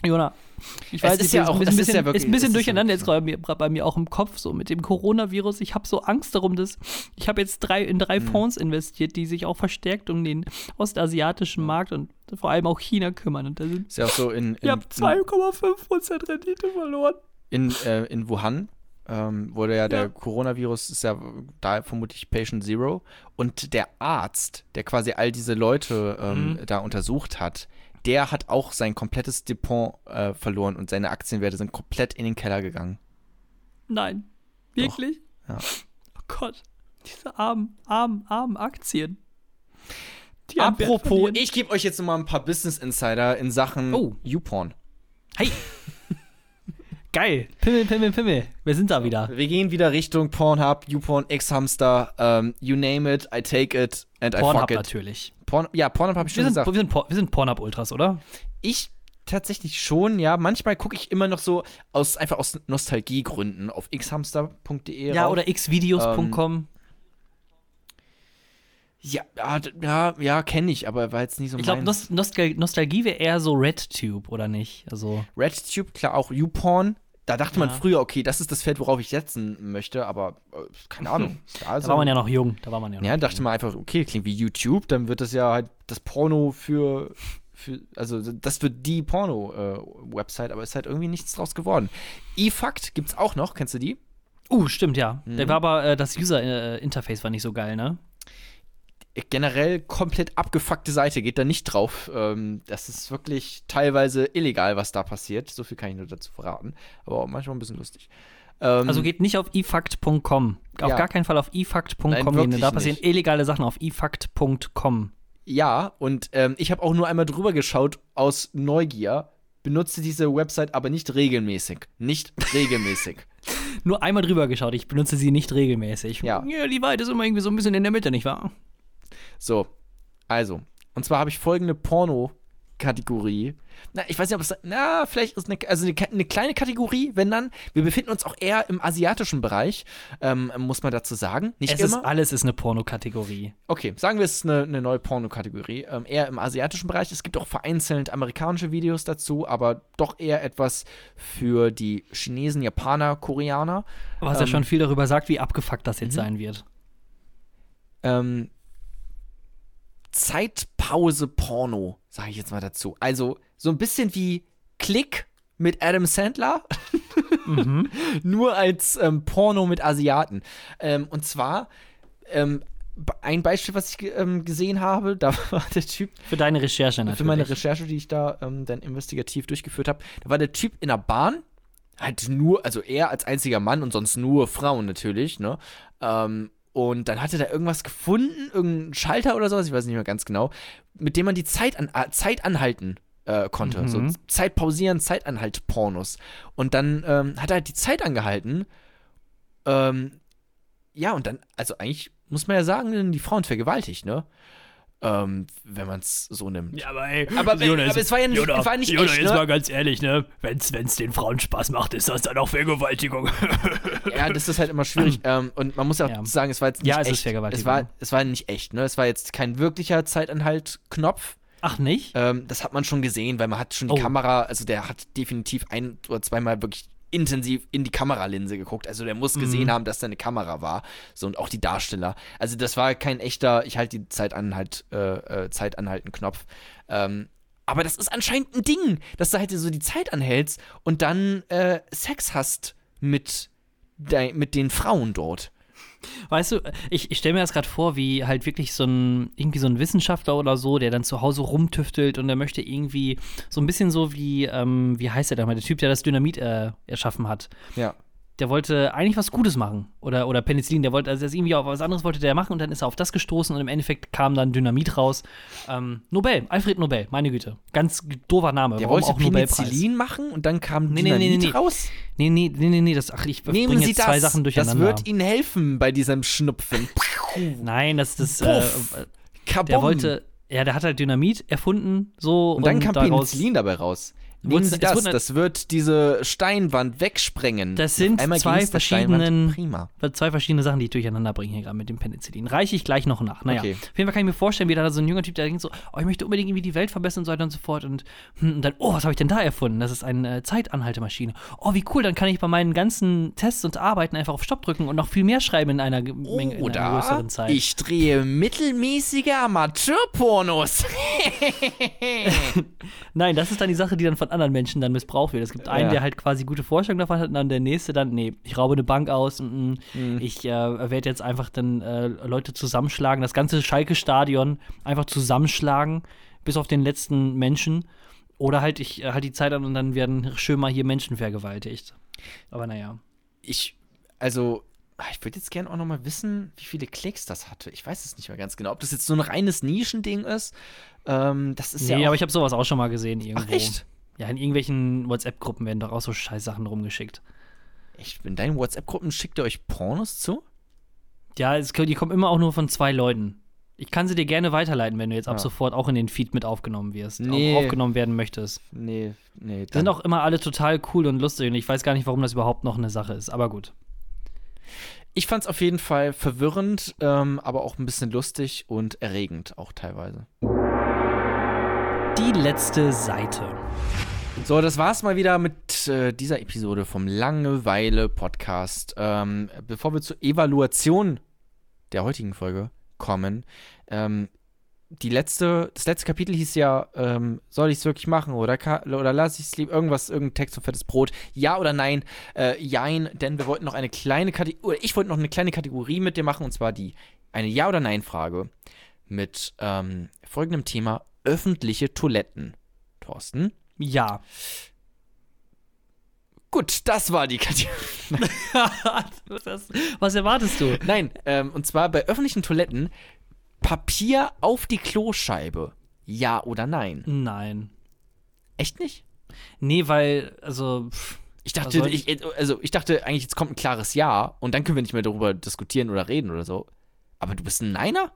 Jona, ich Es weiß ist nicht, ja ist auch- ein es bisschen, ist ja wirklich- ist ein bisschen es ist durcheinander jetzt gerade bei, bei mir auch im Kopf, so mit dem Coronavirus. Ich habe so Angst darum, dass ich habe jetzt drei, in drei Fonds investiert, die sich auch verstärkt um den ostasiatischen Markt und vor allem auch China kümmern. Und da sind, Ist ja auch so in. in ich habe 2,5% Rendite verloren. in, äh, in Wuhan ähm, wurde ja der Ja. Coronavirus, ist ja da vermutlich Patient Zero. Und der Arzt, der quasi all diese Leute ähm, Mhm. da untersucht hat, der hat auch sein komplettes Depot äh, verloren und seine Aktienwerte sind komplett in den Keller gegangen. Nein. Wirklich? Ja. Oh Gott. Diese armen, armen, armen Aktien. Die Apropos, ich gebe euch jetzt noch mal ein paar Business Insider in Sachen Oh. YouPorn. Hey. Geil. Pimmel, Pimmel, Pimmel. Wir sind da wieder. Wir gehen wieder Richtung Pornhub, YouPorn, X-Hamster, ähm, you name it, I take it and I Pornhub fuck it. natürlich. Porn, ja, Pornhub habe ich Wir schon sind, gesagt. wir sind, Por- wir sind Pornhub-Ultras, oder? Ich tatsächlich schon, ja. Manchmal gucke ich immer noch so aus einfach aus Nostalgiegründen auf xhamster.de. Ja, rauf. oder xvideos.com. Ja, ja, ja, ja kenne ich, aber war jetzt nicht so ich glaube. Nost Nostal Nostalgie wäre eher so RedTube, oder nicht? Also, RedTube, klar, auch YouPorn. Da dachte man Ja. früher, okay, das ist das Feld, worauf ich setzen möchte, aber äh, keine Ahnung. da war man ja noch jung. Da war man ja noch Ja, dachte man einfach, okay, klingt wie YouTube, dann wird das ja halt das Porno für, für also das wird die Porno-Website, aber ist halt irgendwie nichts draus geworden. eFact gibt's auch noch, kennst du die? Uh, stimmt, ja. Mhm. Der war aber, äh, das User-Interface war nicht so geil, ne? Generell komplett abgefuckte Seite, geht da nicht drauf. Ähm, das ist wirklich teilweise illegal, was da passiert. So viel kann ich nur dazu verraten. Aber auch manchmal ein bisschen lustig. Ähm, Also geht nicht auf efact.com. Auf Ja. gar keinen Fall auf efact.com Nein, gehen. Da passieren nicht. illegale Sachen auf efact.com. ja, und ähm, ich habe auch nur einmal drüber geschaut aus Neugier. Benutze diese Website aber nicht regelmäßig. Nicht regelmäßig. Nur einmal drüber geschaut. Ich benutze sie nicht regelmäßig. Ja. ja die Weite ist immer irgendwie so ein bisschen in der Mitte, nicht wahr? So, also. Und zwar habe ich folgende Porno-Kategorie. Na, ich weiß nicht, ob es. Na, vielleicht ist eine, also eine, eine kleine Kategorie, wenn dann. Wir befinden uns auch eher im asiatischen Bereich, ähm, muss man dazu sagen. Nicht Es immer. ist alles ist eine Pornokategorie. Okay, sagen wir, es ist eine, eine neue Porno-Kategorie. Ähm, eher im asiatischen Bereich. Es gibt auch vereinzelt amerikanische Videos dazu, aber doch eher etwas für die Chinesen, Japaner, Koreaner. Was ja Ähm, schon viel darüber sagt, wie abgefuckt das jetzt mhm. sein wird. ähm, Zeitpause-Porno, sage ich jetzt mal dazu. Also so ein bisschen wie Klick mit Adam Sandler, Mhm. nur als ähm, Porno mit Asiaten. Ähm, und zwar ähm, ein Beispiel, was ich ähm, gesehen habe, da war der Typ, Für deine Recherche natürlich. für meine Recherche, die ich da ähm, dann investigativ durchgeführt habe, da war der Typ in der Bahn, halt nur, also er als einziger Mann und sonst nur Frauen natürlich, ne? Und dann hatte er irgendwas gefunden, irgendeinen Schalter oder sowas, ich weiß nicht mehr ganz genau, mit dem man die Zeit, an, äh, Zeit anhalten äh, konnte. Mhm. So Zeit pausieren, Zeitanhalt Pornos. Und dann ähm, hat er halt die Zeit angehalten. Ähm, ja, und dann, also eigentlich muss man ja sagen, die Frauen vergewaltigt, ne? Ähm, wenn man es so nimmt. Ja, aber ey, Aber, aber es war ja nicht, war nicht echt, ne? ganz ehrlich, ne? Wenn's, wenn's den Frauen Spaß macht, ist das dann auch Vergewaltigung. Ja, das ist halt immer schwierig. ähm, und man muss ja auch Ja. sagen, es war jetzt nicht Ja, es echt. ist Vergewaltigung. Es war, es war nicht echt, ne? Es war jetzt kein wirklicher Zeitanhalt-Knopf. Ach, nicht? Ähm, das hat man schon gesehen, weil man hat schon die Oh. Kamera, also der hat definitiv ein oder zweimal wirklich intensiv in die Kameralinse geguckt. Also der muss gesehen Mhm. haben, dass da eine Kamera war. So und auch die Darsteller. Also das war kein echter, ich halte die Zeit anhalt, äh, äh, Zeit anhalten Knopf. Ähm, aber das ist anscheinend ein Ding, dass du halt so die Zeit anhältst und dann äh, Sex hast mit, dei- mit den Frauen dort. Weißt du, ich, ich stelle mir das gerade vor, wie halt wirklich so ein, irgendwie so ein Wissenschaftler oder so, der dann zu Hause rumtüftelt und der möchte irgendwie so ein bisschen so wie, ähm, wie heißt der da mal, der Typ, der das Dynamit äh, erschaffen hat. Ja. Der wollte eigentlich was Gutes machen. Oder, oder Penicillin, der wollte, also das irgendwie auch was anderes wollte der machen und dann ist er auf das gestoßen und im Endeffekt kam dann Dynamit raus. Ähm, Nobel, Alfred Nobel, meine Güte. Ganz doofer Name. Der Warum wollte auch Nobelpreis? Penicillin machen und dann kam Nee, nee, nee, Dynamit nee, nee. raus. Nee, nee, nee, nee, nee, das, ach, ich Nehmen bringe Sie jetzt das. zwei Sachen das durcheinander. wird Ihnen helfen bei diesem Schnupfen. Nein, das ist, äh, der wollte, ja, der hat halt Dynamit erfunden, so. und dann kam daraus, Penicillin dabei raus. Wurde- Nehmen Sie das, das wird diese Steinwand wegsprengen. Das sind zwei Prima. Zwei verschiedene Sachen, die ich durcheinander bringe hier gerade mit dem Penicillin. Reiche ich gleich noch nach. Naja, Okay. auf jeden Fall kann ich mir vorstellen, wie da so ein junger Typ, der denkt so, oh, ich möchte unbedingt irgendwie die Welt verbessern und so weiter und so fort. Und, hm, und dann, oh, was habe ich denn da erfunden? Das ist eine äh, Zeitanhaltemaschine. Oh, wie cool, dann kann ich bei meinen ganzen Tests und Arbeiten einfach auf Stopp drücken und noch viel mehr schreiben in einer, Ge- Menge, in einer größeren Zeit. ich drehe mittelmäßige Amateurpornos. Nein, das ist dann die Sache, die dann von anderen Menschen dann missbraucht wird. Es gibt einen, Ja. der halt quasi gute Vorstellungen davon hat und dann der nächste dann, nee, ich raube eine Bank aus und Mhm. mm, ich äh, werde jetzt einfach dann äh, Leute zusammenschlagen, das ganze Schalke-Stadion einfach zusammenschlagen, bis auf den letzten Menschen. Oder halt, ich äh, halt die Zeit an und dann werden schön mal hier Menschen vergewaltigt. Aber naja. Ich, also, ich würde jetzt gerne auch noch mal wissen, wie viele Klicks das hatte. Ich weiß es nicht mehr ganz genau. Ob das jetzt so ein reines Nischending ist. Ähm, das ist Nee, ja auch, aber ich habe sowas auch schon mal gesehen irgendwo. Ach, echt? Ja, in irgendwelchen WhatsApp-Gruppen werden doch auch so Scheißsachen rumgeschickt. Echt, in deinen WhatsApp-Gruppen schickt ihr euch Pornos zu? Ja, es, die kommen immer auch nur von zwei Leuten. Ich kann sie dir gerne weiterleiten, wenn du jetzt ab Ja. sofort auch in den Feed mit aufgenommen wirst. Nee. Auf, aufgenommen werden möchtest. Nee, nee. Die sind auch immer alle total cool und lustig und ich weiß gar nicht, warum das überhaupt noch eine Sache ist. Aber gut. Ich fand es auf jeden Fall verwirrend, ähm, aber auch ein bisschen lustig und erregend auch teilweise. Die letzte Seite. So, das war's mal wieder mit äh, dieser Episode vom Langeweile-Podcast. Ähm, bevor wir zur Evaluation der heutigen Folge kommen, ähm, die letzte, das letzte Kapitel hieß ja, ähm, soll ich es wirklich machen oder, oder lasse ich es lieber irgendwas, irgendein Text und fettes Brot? Ja oder nein? Äh, jein, denn wir wollten noch eine kleine Kategorie, ich wollte noch eine kleine Kategorie mit dir machen und zwar die, eine Ja- oder Nein-Frage mit ähm, folgendem Thema: öffentliche Toiletten. Thorsten? Ja. Gut, das war die Kategorie. was, erwartest du? Nein, ähm, und zwar bei öffentlichen Toiletten Papier auf die Kloscheibe. Ja oder nein? Nein. Echt nicht? Nee, weil, also, pff, Ich dachte, ich, also ich dachte eigentlich, jetzt kommt ein klares Ja und dann können wir nicht mehr darüber diskutieren oder reden oder so. Aber du bist ein Neiner?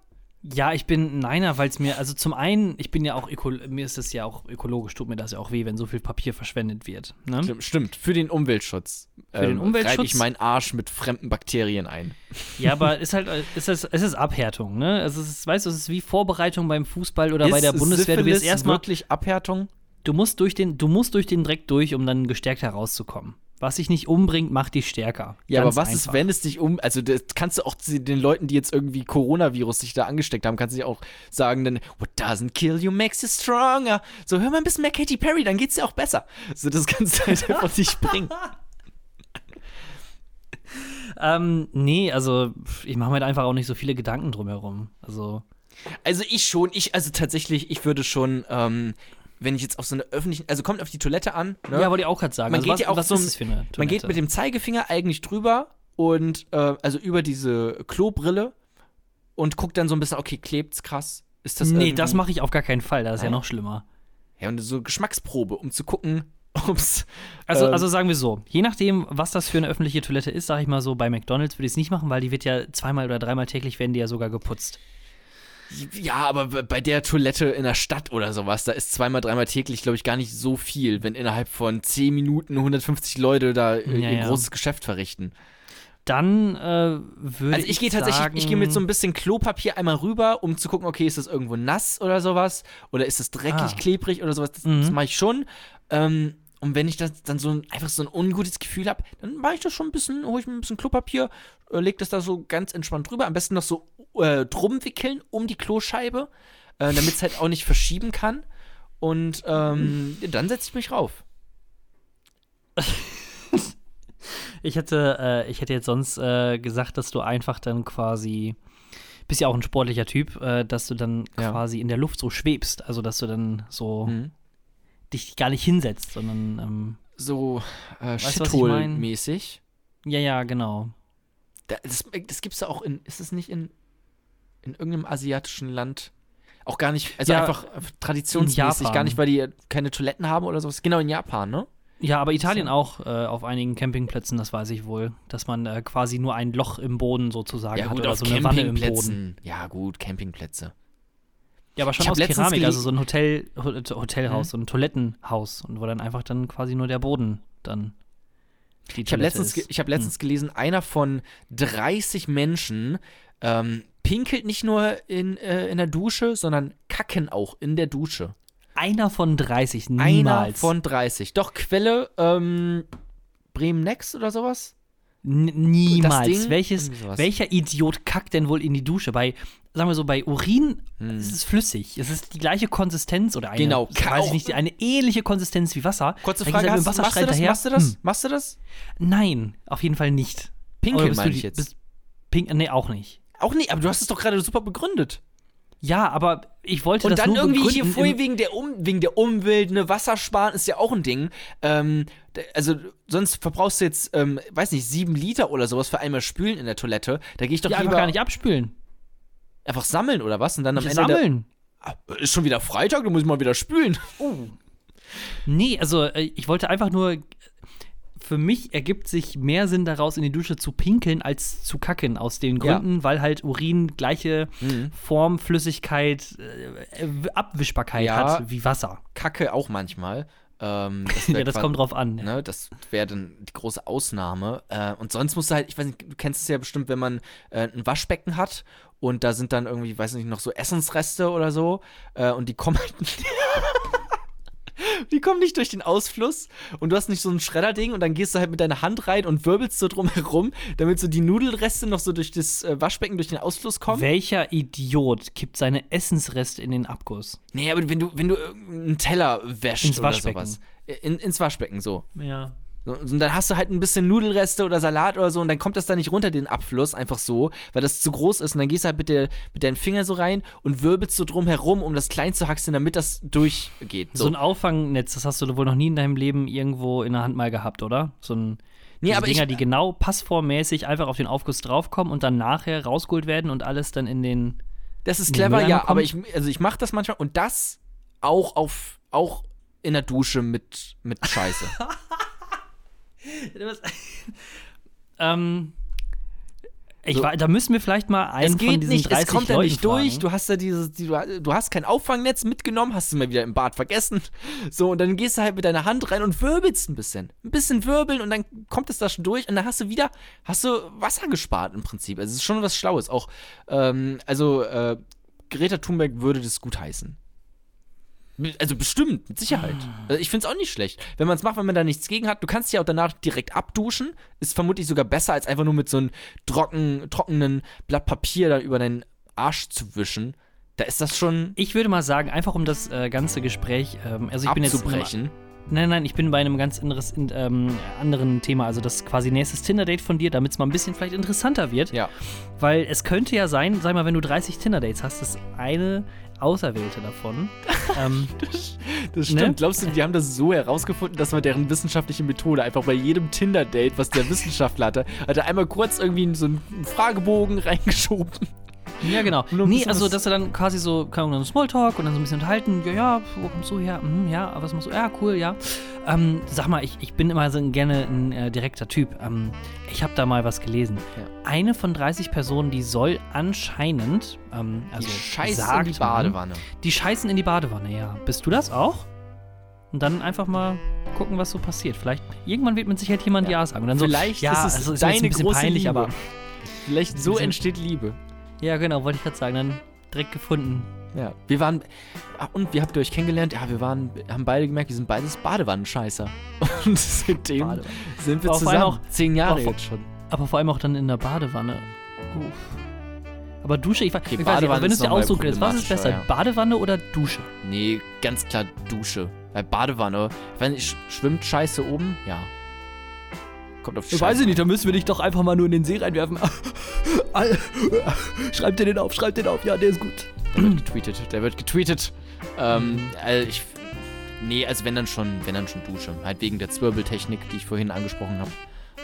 Ja, ich bin Neiner, weil es mir, also zum einen, ich bin ja auch, öko, mir ist es ja auch ökologisch, tut mir das ja auch weh, wenn so viel Papier verschwendet wird. Ne? Stimmt, stimmt. Für den Umweltschutz. Für den Umweltschutz? Ich meinen Arsch mit fremden Bakterien ein. Ja, aber ist halt, ist es, es ist Abhärtung, ne? Es ist, weißt du, es ist wie Vorbereitung beim Fußball oder bei der Ist Bundeswehr. Du wirst Syphilis erstmal, wirklich Abhärtung? Du musst durch den, du musst durch den Dreck durch, um dann gestärkt herauszukommen. Was dich nicht umbringt, macht dich stärker. Ja, Ganz aber was ist, einfach. wenn es dich um. Also, das kannst du auch den Leuten, die jetzt irgendwie Coronavirus sich da angesteckt haben, kannst du dich auch sagen, dann, what doesn't kill you makes you stronger. So, hör mal ein bisschen mehr Katy Perry, dann geht's dir auch besser. So, das kannst du halt einfach nicht bringen. Ähm, nee, also ich mache mir halt einfach auch nicht so viele Gedanken drumherum. Also, Also, ich schon, ich, also tatsächlich, ich würde schon, ähm, wenn ich jetzt auf so eine öffentlichen. Also, kommt auf die Toilette an, ne? ja, wollte ich auch gerade sagen. Man also, geht ja auch was so- ist für eine Toilette? Man geht mit dem Zeigefinger eigentlich drüber und, äh, also über diese Klobrille und guckt dann so ein bisschen, okay, klebt's krass? Ist das Nee, das mache ich auf gar keinen Fall. Das ist ja Nein? noch schlimmer. ja, und so Geschmacksprobe, um zu gucken, ob's. Also, ähm, also sagen wir so, je nachdem, was das für eine öffentliche Toilette ist, sage ich mal so, bei McDonalds würde ich es nicht machen, weil die wird ja zweimal oder dreimal täglich werden die ja sogar geputzt. Ja, aber bei der Toilette in der Stadt oder sowas, da ist zweimal, dreimal täglich, glaube ich, gar nicht so viel, wenn innerhalb von 10 Minuten 150 Leute da äh, Ja, ihr ja. großes Geschäft verrichten. Dann äh, würde Also ich gehe tatsächlich, sagen, ich gehe mit so ein bisschen Klopapier einmal rüber, um zu gucken, okay, ist das irgendwo nass oder sowas? Oder ist es dreckig, Ah. klebrig oder sowas? Das, Mhm. das mache ich schon. Ähm, und wenn ich das dann so ein, einfach so ein ungutes Gefühl habe, dann mache ich das schon ein bisschen, hole ich mir ein bisschen Klopapier, äh, leg das da so ganz entspannt drüber. Am besten noch so äh, drum wickeln um die Kloscheibe, äh, damit es halt auch nicht verschieben kann. Und ähm, dann setze ich mich rauf. Ich hätte, äh, ich hätte jetzt sonst äh, gesagt, dass du einfach dann quasi, bist ja auch ein sportlicher Typ, äh, dass du dann Ja. quasi in der Luft so schwebst. Also, dass du dann so Mhm. Dich gar nicht hinsetzt, sondern, ähm, So äh, ich Shithole-mäßig. ja, ja, genau. Da- Das, das gibt's ja auch in, ist es nicht in, in irgendeinem asiatischen Land? Auch gar nicht, also Ja, einfach traditionsmäßig, gar nicht, weil die keine Toiletten haben oder sowas. Genau, in Japan, ne? Ja, aber Italien So. auch äh, auf einigen Campingplätzen, das weiß ich wohl, dass man äh, quasi nur ein Loch im Boden sozusagen Ja, hat gut, oder so eine Wanne im Boden. Ja, gut, Campingplätze. Ja, aber schon aus Keramik, also so ein Hotel, Ho- Hotelhaus, Mhm. so ein Toilettenhaus und wo dann einfach dann quasi nur der Boden dann Ich habe letztens, ich hab letztens gelesen, einer von 30 Menschen ähm, pinkelt nicht nur in, äh, in der Dusche, sondern kacken auch in der Dusche. Einer von 30, Einer niemals. von 30. Doch, Quelle, ähm, Bremen Next oder sowas? Niemals. Welches, welcher Idiot kackt denn wohl in die Dusche? Bei, sagen wir so, bei Urin Hm. ist es flüssig. Es ist die gleiche Konsistenz oder eine, Genau, weiß ich nicht, eine ähnliche Konsistenz wie Wasser. Kurze Frage, es hast, dem machst, du das, machst du das? hinterher. Machst du das? Hm. Nein, auf jeden Fall nicht. Pinkeln meine ich jetzt. Bist, pink, nee, auch nicht. Auch nicht, aber du hast es doch gerade super begründet. Ja, aber ich wollte Und das dann nur irgendwie hier vorher wegen der, um, wegen der Umwelt, ne, Wasser sparen ist ja auch ein Ding. Ähm, also sonst verbrauchst du jetzt, ähm, weiß nicht, sieben Liter oder sowas für einmal spülen in der Toilette. Da gehe ich doch ja, lieber einfach gar nicht abspülen. einfach sammeln oder was? Und dann am Nicht Ende sammeln. Der, Ah, ist schon wieder Freitag, du musst mal wieder spülen. Nee, also äh, ich wollte einfach nur. Für mich ergibt sich mehr Sinn daraus, in die Dusche zu pinkeln, als zu kacken. Aus den Ja. Gründen, weil halt Urin gleiche Mhm. Form, Flüssigkeit, äh, Abwischbarkeit Ja. hat wie Wasser. Kacke auch manchmal. Ähm, das Ja, das qua- kommt drauf an. Ne, das wäre dann die große Ausnahme. Äh, und sonst musst du halt, ich weiß nicht, du kennst es ja bestimmt, wenn man äh, ein Waschbecken hat und da sind dann irgendwie, weiß nicht, noch so Essensreste oder so äh, und die kommen halt Die kommen nicht durch den Ausfluss und du hast nicht so ein Schredderding und dann gehst du halt mit deiner Hand rein und wirbelst so drum herum, damit so die Nudelreste noch so durch das äh, Waschbecken durch den Ausfluss kommen. Welcher Idiot kippt seine Essensreste in den Abguss? nee, aber wenn du, wenn du irgendeinen Teller wäschst Ins oder Waschbecken. sowas. In, ins Waschbecken, so. Ja. Und dann hast du halt ein bisschen Nudelreste oder Salat oder so und dann kommt das da nicht runter, den Abfluss, einfach so, weil das zu groß ist. Und dann gehst du halt mit, der, mit deinen Fingern so rein und wirbelst so drum herum, um das klein zu haxen, damit das durchgeht. So. So. ein Auffangnetz, das hast du wohl noch nie in deinem Leben irgendwo in der Hand mal gehabt, oder? So ein. nee, aber Dinger, ich, die genau passformmäßig einfach auf den Aufguss draufkommen und dann nachher rausgeholt werden und alles dann in den. das ist clever, ja, aber ich, also ich mache das manchmal und das auch auf, auch in der Dusche mit, mit Scheiße. ähm. Ich So. wa- da müssen wir vielleicht mal einen es von geht diesen nicht, 30 es kommt ja Leuten nicht durch. fragen. Du hast ja dieses, die, du, du hast kein Auffangnetz mitgenommen, hast du mal wieder im Bad vergessen. So, und dann gehst du halt mit deiner Hand rein und wirbelst ein bisschen. Ein bisschen wirbeln und dann kommt es da schon durch und dann hast du wieder, hast du Wasser gespart im Prinzip. Also es ist schon was Schlaues. Auch, ähm, also, äh, Greta Thunberg würde das gut heißen. Also bestimmt, mit Sicherheit. Also ich finde es auch nicht schlecht. Wenn man es macht, wenn man da nichts gegen hat, du kannst dich ja auch danach direkt abduschen. Ist vermutlich sogar besser, als einfach nur mit so einem trocken, trockenen Blatt Papier da über deinen Arsch zu wischen. Da ist das schon Ich würde mal sagen, einfach um das äh, ganze Gespräch, ähm, also ich bin jetzt. Nein, nein, ich bin bei einem ganz anderes, in, ähm, anderen Thema. Also das quasi nächstes Tinder-Date von dir, damit es mal ein bisschen vielleicht interessanter wird. Ja. Weil es könnte ja sein, sag mal, wenn du 30 Tinder-Dates hast, ist eine Auserwählte davon. ähm, Das Ne? stimmt. Glaubst du, die haben das so herausgefunden, dass man deren wissenschaftliche Methode einfach bei jedem Tinder-Date, was der Wissenschaftler hatte, hat er einmal kurz irgendwie in so einen Fragebogen reingeschoben. Ja, genau. Nee, also, dass du dann quasi so, keine Ahnung, Smalltalk und dann so ein bisschen unterhalten. Ja, ja, wo kommst du her? Hm, ja, was machst du? Ja, cool, ja. Ähm, sag mal, ich, ich bin immer so gerne ein äh, direkter Typ. Ähm, ich habe da mal was gelesen. Ja. Eine von 30 Personen, die soll anscheinend, ähm, also die Scheiße in sagt die man, Badewanne. Die scheißen in die Badewanne, ja. Bist du das auch? Und dann einfach mal gucken, was so passiert. Vielleicht, irgendwann wird mit Sicherheit jemand Ja, sagen. Und dann so, Vielleicht ja, ist es also, ist deine ein bisschen große peinlich, Liebe. aber Vielleicht so entsteht Liebe. Ja, genau, wollte ich gerade sagen. Dann direkt gefunden. Ja. Wir waren. Ah, und wie habt ihr euch kennengelernt? Ja, wir waren, haben beide gemerkt, wir sind beides Badewannenscheißer. Und seitdem Badewanne. sind wir Auf zusammen. auch- Zehn Jahre auch- jetzt schon. Aber vor allem auch dann in der Badewanne. Uff. Aber Dusche, ich, weiß- ich weiß nicht, Badewanne aber wenn es dir aussuchen was ist besser, problematischer, Badewanne oder Dusche? Nee, ganz klar Dusche. Weil Badewanne, wenn ich schwimmt Scheiße oben, ja. Kommt auf Scheiße. nicht, da müssen wir dich doch einfach mal nur in den See reinwerfen. Schreib dir den auf, schreib den auf, ja, der ist gut. Der wird getweetet. Der wird getweetet. Ähm, also ich. Nee, also wenn dann schon, wenn dann schon Dusche. Halt wegen der Zwirbeltechnik, die ich vorhin angesprochen habe.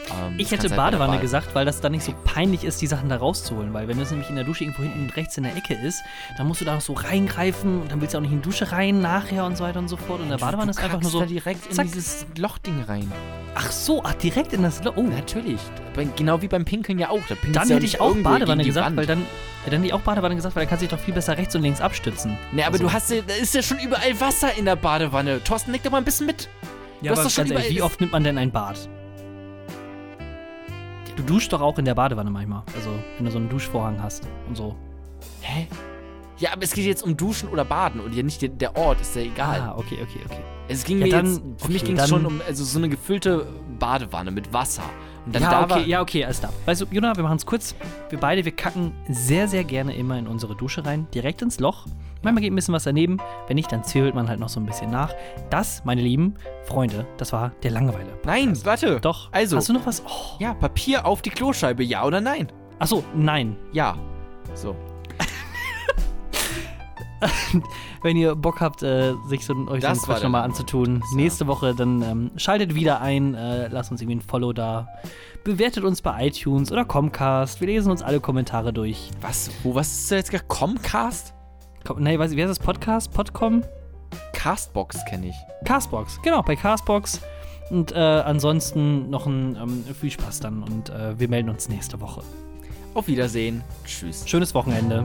Ähm, Ich hätte du halt Badewanne Bade- gesagt, weil das dann nicht so peinlich ist, die Sachen da rauszuholen. Weil wenn das nämlich in der Dusche irgendwo hinten rechts in der Ecke ist, dann musst du da noch so reingreifen und dann willst du auch nicht in die Dusche rein nachher und so weiter und so fort. Und der Badewanne ist einfach nur so. da direkt in zack. dieses Lochding rein. Ach so, ach, direkt in das. Lo oh, Natürlich. Genau wie beim Pinkeln ja auch. Da dann du hätte ich auch Badewanne gesagt, Wand. weil dann. Ja, dann hätte ich auch Badewanne gesagt, weil dann kannst du dich doch viel besser rechts und links abstützen. Nee, aber Also- du hast ja, da ist ja schon überall Wasser in der Badewanne. Thorsten, leg doch mal ein bisschen mit. Ja, hast aber ganz ehrlich, wie oft nimmt man denn ein Bad? Du duschst doch auch in der Badewanne manchmal. Also, wenn du so einen Duschvorhang hast und so. Hä? Ja, aber es geht jetzt um Duschen oder Baden und ja nicht der, der Ort, ist ja egal. Ah, okay, okay, okay. Es ging Ja, mir dann- jetzt, für mich okay, ging es schon um also so eine gefüllte Badewanne mit Wasser. Und dann ja, da okay, war, ja, okay, alles klar. Weißt du, Jona, wir machen es kurz. Wir beide, wir kacken sehr, sehr gerne immer in unsere Dusche rein, direkt ins Loch. Manchmal geht ein bisschen was daneben. Wenn nicht, dann zwirbelt man halt noch so ein bisschen nach. Das, meine lieben Freunde, das war der Langeweile. Nein, warte. Doch. Also. Hast du noch was? Oh. Ja, Papier auf die Kloscheibe, ja oder nein? Achso, nein. Ja. So. Wenn ihr Bock habt, äh, sich so, euch Das so einen Quatsch nochmal anzutun, nächste Woche, dann ähm, schaltet wieder ein, äh, lasst uns irgendwie ein Follow da. Bewertet uns bei iTunes oder Comcast. Wir lesen uns alle Kommentare durch. Was? Wo, was ist da jetzt gerade? Comcast? Com nee, weiß ich, wer ist das? Podcast? Podcom? Castbox kenne ich. Castbox, genau, bei Castbox. Und äh, ansonsten noch ein ähm, viel Spaß dann und äh, wir melden uns nächste Woche. Auf Wiedersehen. Tschüss. Schönes Wochenende.